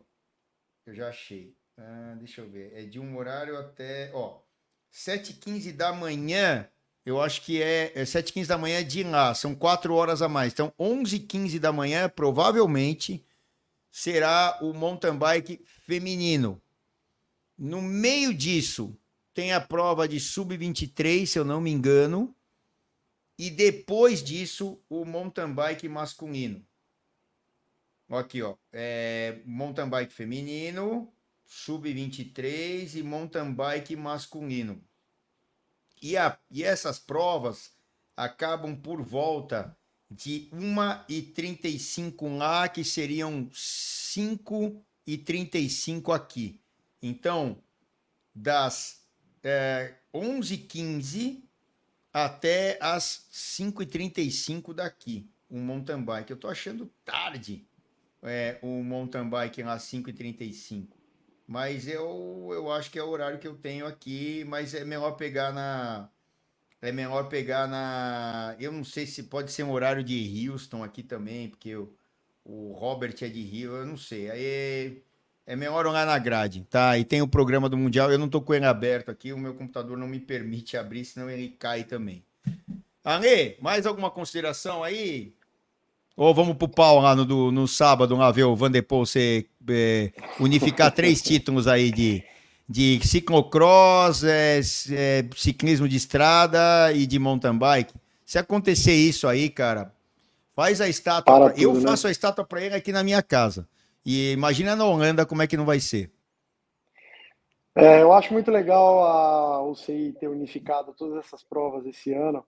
Eu já achei. Uh, deixa eu ver. É de um horário até. Ó. 7h15 da manhã, eu acho que é, é 7h15 da manhã de lá, são 4 horas a mais. Então, 11h15 da manhã, provavelmente, será o mountain bike feminino. No meio disso, tem a prova de sub-23, se eu não me engano. E depois disso, o mountain bike masculino. Aqui, ó. É, mountain bike feminino, sub-23 e mountain bike masculino. E, a, e essas provas acabam por volta de 1h35 lá, que seriam 5h35 aqui. Então, das é, 11h15 até as 5h35 daqui, um mountain bike. Eu tô achando tarde é, o mountain bike lá 5h35. Mas eu, eu acho que é o horário que eu tenho aqui, mas é melhor pegar na. É melhor pegar na. Eu não sei se pode ser um horário de Houston aqui também, porque o, o Robert é de Rio, eu não sei. Aí é melhor olhar na grade, tá? E tem o programa do Mundial, eu não tô com ele aberto aqui, o meu computador não me permite abrir, senão ele cai também. Ale, mais alguma consideração aí? Ou vamos pro pau lá no, no sábado, lá ver o Van de Poel você é, unificar três títulos aí de, de ciclocross, é, é, ciclismo de estrada e de mountain bike. Se acontecer isso aí, cara, faz a estátua. Tudo, eu né? faço a estátua para ele aqui na minha casa. E imagina na Holanda como é que não vai ser. É, eu acho muito legal a UCI ter unificado todas essas provas esse ano.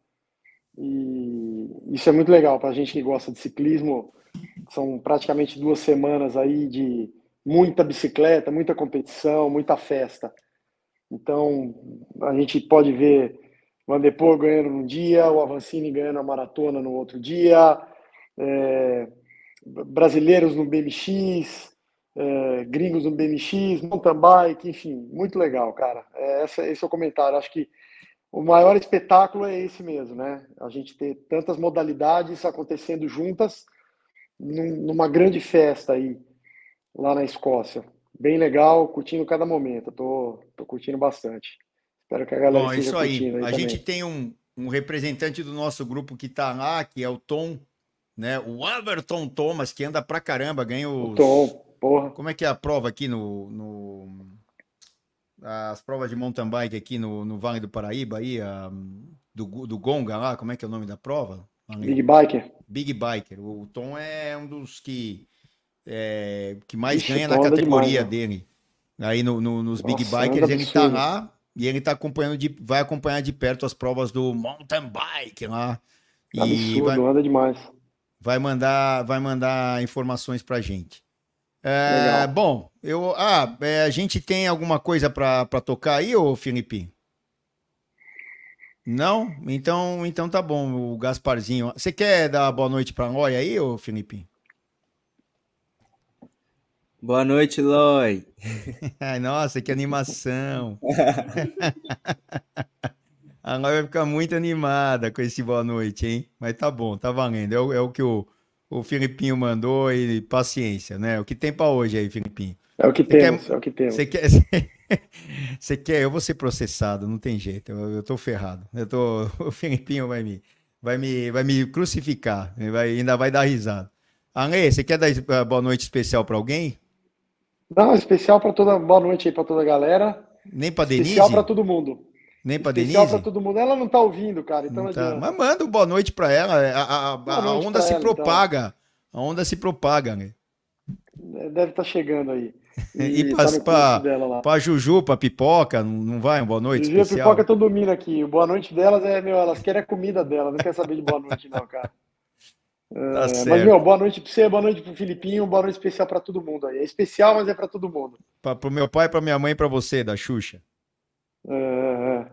E isso é muito legal para a gente que gosta de ciclismo. São praticamente duas semanas aí de muita bicicleta, muita competição, muita festa. Então, a gente pode ver Van ganhando num dia, o Avancini ganhando a maratona no outro dia, é, brasileiros no BMX, é, gringos no BMX, mountain bike, enfim, muito legal, cara. É, essa, esse é o comentário. Acho que o maior espetáculo é esse mesmo, né? A gente ter tantas modalidades acontecendo juntas num, numa grande festa aí, lá na Escócia. Bem legal, curtindo cada momento. Tô, tô curtindo bastante. Espero que a galera Bom, isso aí. aí a também. gente tem um, um representante do nosso grupo que tá lá, que é o Tom né? O Everton Thomas, que anda pra caramba, ganha os... O Tom, porra. Como é que é a prova aqui no... no... As provas de mountain bike aqui no, no Vale do Paraíba, aí, a, do, do Gonga lá, como é que é o nome da prova? Big Biker. Big Biker. O Tom é um dos que, é, que mais Ixi, ganha na categoria demais, dele. Aí no, no, nos Nossa, Big Bikers ele tá lá e ele tá acompanhando de, vai acompanhar de perto as provas do mountain bike lá. Absurdo, vai, anda demais vai mandar, vai mandar informações para gente. É, bom, eu, ah, é, a gente tem alguma coisa para tocar aí, ô Felipe? Não? Então, então tá bom, o Gasparzinho. Você quer dar boa noite para nós aí, ô Felipe? Boa noite, Loi. Nossa, que animação. A nós vai ficar muito animada com esse boa noite, hein? Mas tá bom, tá valendo. É o, é o que o, o Filipinho mandou e paciência, né? O que tem para hoje aí, Filipinho? É o que quer, é o que temos. Você quer, você quer, eu vou ser processado, não tem jeito, eu, eu tô ferrado. Eu tô, o Filipinho vai me, vai me, vai me crucificar, vai, ainda vai dar risada. Ale, você quer dar uh, boa noite especial para alguém? Não, especial para toda, boa noite aí para toda a galera. Nem para Denise? Especial para todo mundo. Nem pra Denise? pra todo mundo. Ela não tá ouvindo, cara, então não tá. Mas manda um boa noite pra ela. A, a, a, a onda se ela, então. propaga. Então. A onda se propaga, né? Deve estar tá chegando aí. E, e pra, tá pra, pra, Juju, pra Pipoca, não vai? Um boa noite Juju especial? Pipoca estão dormindo aqui. O boa noite delas é, meu, elas querem a comida dela, não quer saber de boa noite não, cara. Tá é, mas, meu, boa noite pra você, boa noite pro Filipinho, boa noite especial pra todo mundo aí. É especial, mas é pra todo mundo. Pra, pro meu pai, pra minha mãe e pra você, da Xuxa. É.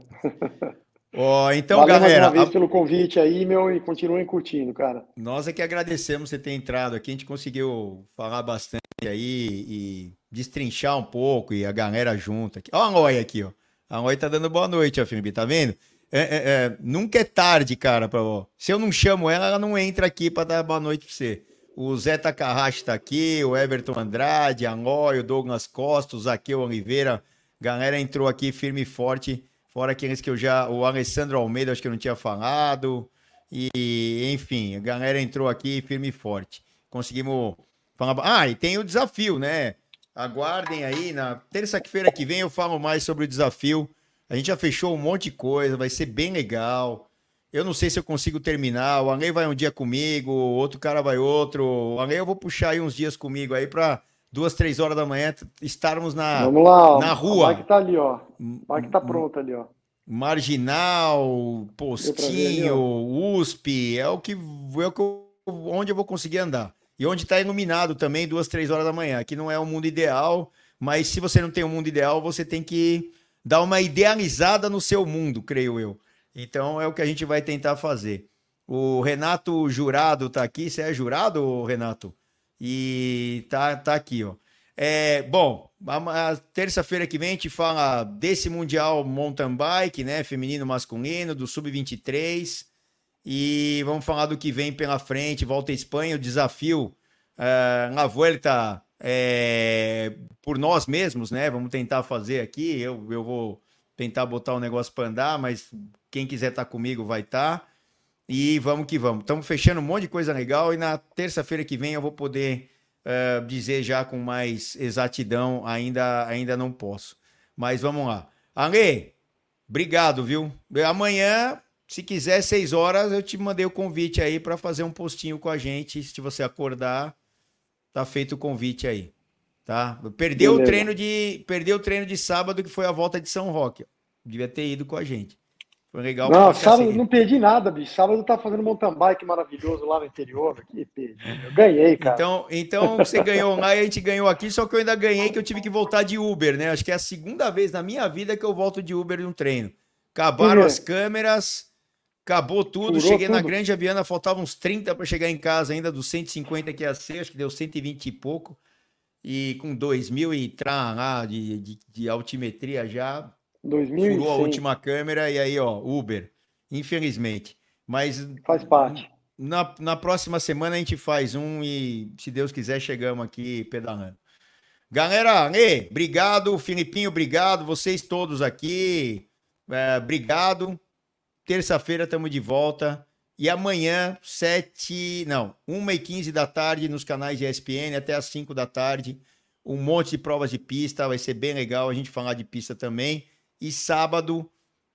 Oh, então, Valeu galera. Mais uma vez a... pelo convite aí, meu, e continuem curtindo, cara. Nós é que agradecemos você ter entrado aqui. A gente conseguiu falar bastante aí e destrinchar um pouco e a galera junto aqui. Ó, a Oi aqui, ó. A Oi tá dando boa noite, ó, Felipe, tá vendo? É, é, é, nunca é tarde, cara, pra, ó. Se eu não chamo ela, ela não entra aqui para dar boa noite pra você. O Zé Takahashi tá aqui, o Everton Andrade, a Oi, o Douglas Costa, o Zaqueu Oliveira Galera entrou aqui firme e forte Fora aqueles que eu já. O Alessandro Almeida, acho que eu não tinha falado. E, enfim, a galera entrou aqui firme e forte. Conseguimos falar. Ah, e tem o desafio, né? Aguardem aí. Na terça-feira que vem eu falo mais sobre o desafio. A gente já fechou um monte de coisa, vai ser bem legal. Eu não sei se eu consigo terminar. O Ale vai um dia comigo, outro cara vai outro. O Ale eu vou puxar aí uns dias comigo aí para duas, três horas da manhã estarmos na, Vamos lá, na rua. A que tá ali, ó. A que tá pronta ali, ó. Marginal, Postinho, ali, USP, é o que, é o que eu, onde eu vou conseguir andar. E onde está iluminado também, duas, três horas da manhã. Aqui não é o mundo ideal, mas se você não tem um mundo ideal, você tem que dar uma idealizada no seu mundo, creio eu. Então é o que a gente vai tentar fazer. O Renato Jurado está aqui. Você é jurado, Renato? E tá, tá aqui, ó. É, bom, terça-feira que vem a gente fala desse Mundial Mountain Bike, né? Feminino masculino, do Sub-23. E vamos falar do que vem pela frente. Volta à Espanha, o desafio uh, na volta é, por nós mesmos, né? Vamos tentar fazer aqui. Eu, eu vou tentar botar o negócio para andar, mas quem quiser estar tá comigo vai estar. Tá. E vamos que vamos. Estamos fechando um monte de coisa legal e na terça-feira que vem eu vou poder uh, dizer já com mais exatidão. Ainda, ainda não posso. Mas vamos lá. Ale, obrigado, viu? Amanhã, se quiser, seis horas, eu te mandei o convite aí para fazer um postinho com a gente. Se você acordar, tá feito o convite aí. Tá? Perdeu o treino de perdeu o treino de sábado que foi a volta de São Roque. Devia ter ido com a gente. Foi legal. Não, sábado não perdi nada, bicho. Sábado tá fazendo mountain bike maravilhoso lá no interior. Aqui, eu ganhei, cara. Então, então você ganhou lá e a gente ganhou aqui, só que eu ainda ganhei que eu tive que voltar de Uber, né? Acho que é a segunda vez na minha vida que eu volto de Uber um treino. Acabaram as câmeras, acabou tudo. Cheguei tudo. na Grande Aviana, faltavam uns 30 para chegar em casa ainda, dos 150 que ia ser, acho que deu 120 e pouco. E com 2 mil e trá lá de, de, de altimetria já, 2006. Furou a última câmera e aí, ó, Uber. Infelizmente. Mas. Faz parte. Na, na próxima semana a gente faz um e, se Deus quiser, chegamos aqui pedalando. Galera, ei, obrigado. Filipinho, obrigado. Vocês todos aqui, é, obrigado. Terça-feira estamos de volta. E amanhã, 7, não, 1 e 15 da tarde, nos canais de ESPN, até as 5 da tarde. Um monte de provas de pista, vai ser bem legal a gente falar de pista também. E sábado,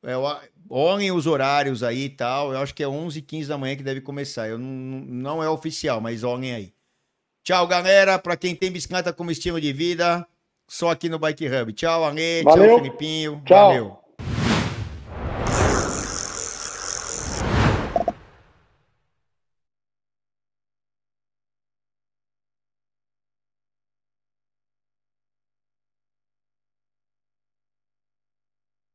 é, olhem os horários aí e tal. Eu acho que é 11 h 15 da manhã que deve começar. Eu não, não é oficial, mas olhem aí. Tchau, galera. Para quem tem bicicleta como estilo de vida, só aqui no Bike Hub. Tchau, Ale. Tchau, Filipinho. Tchau. Valeu.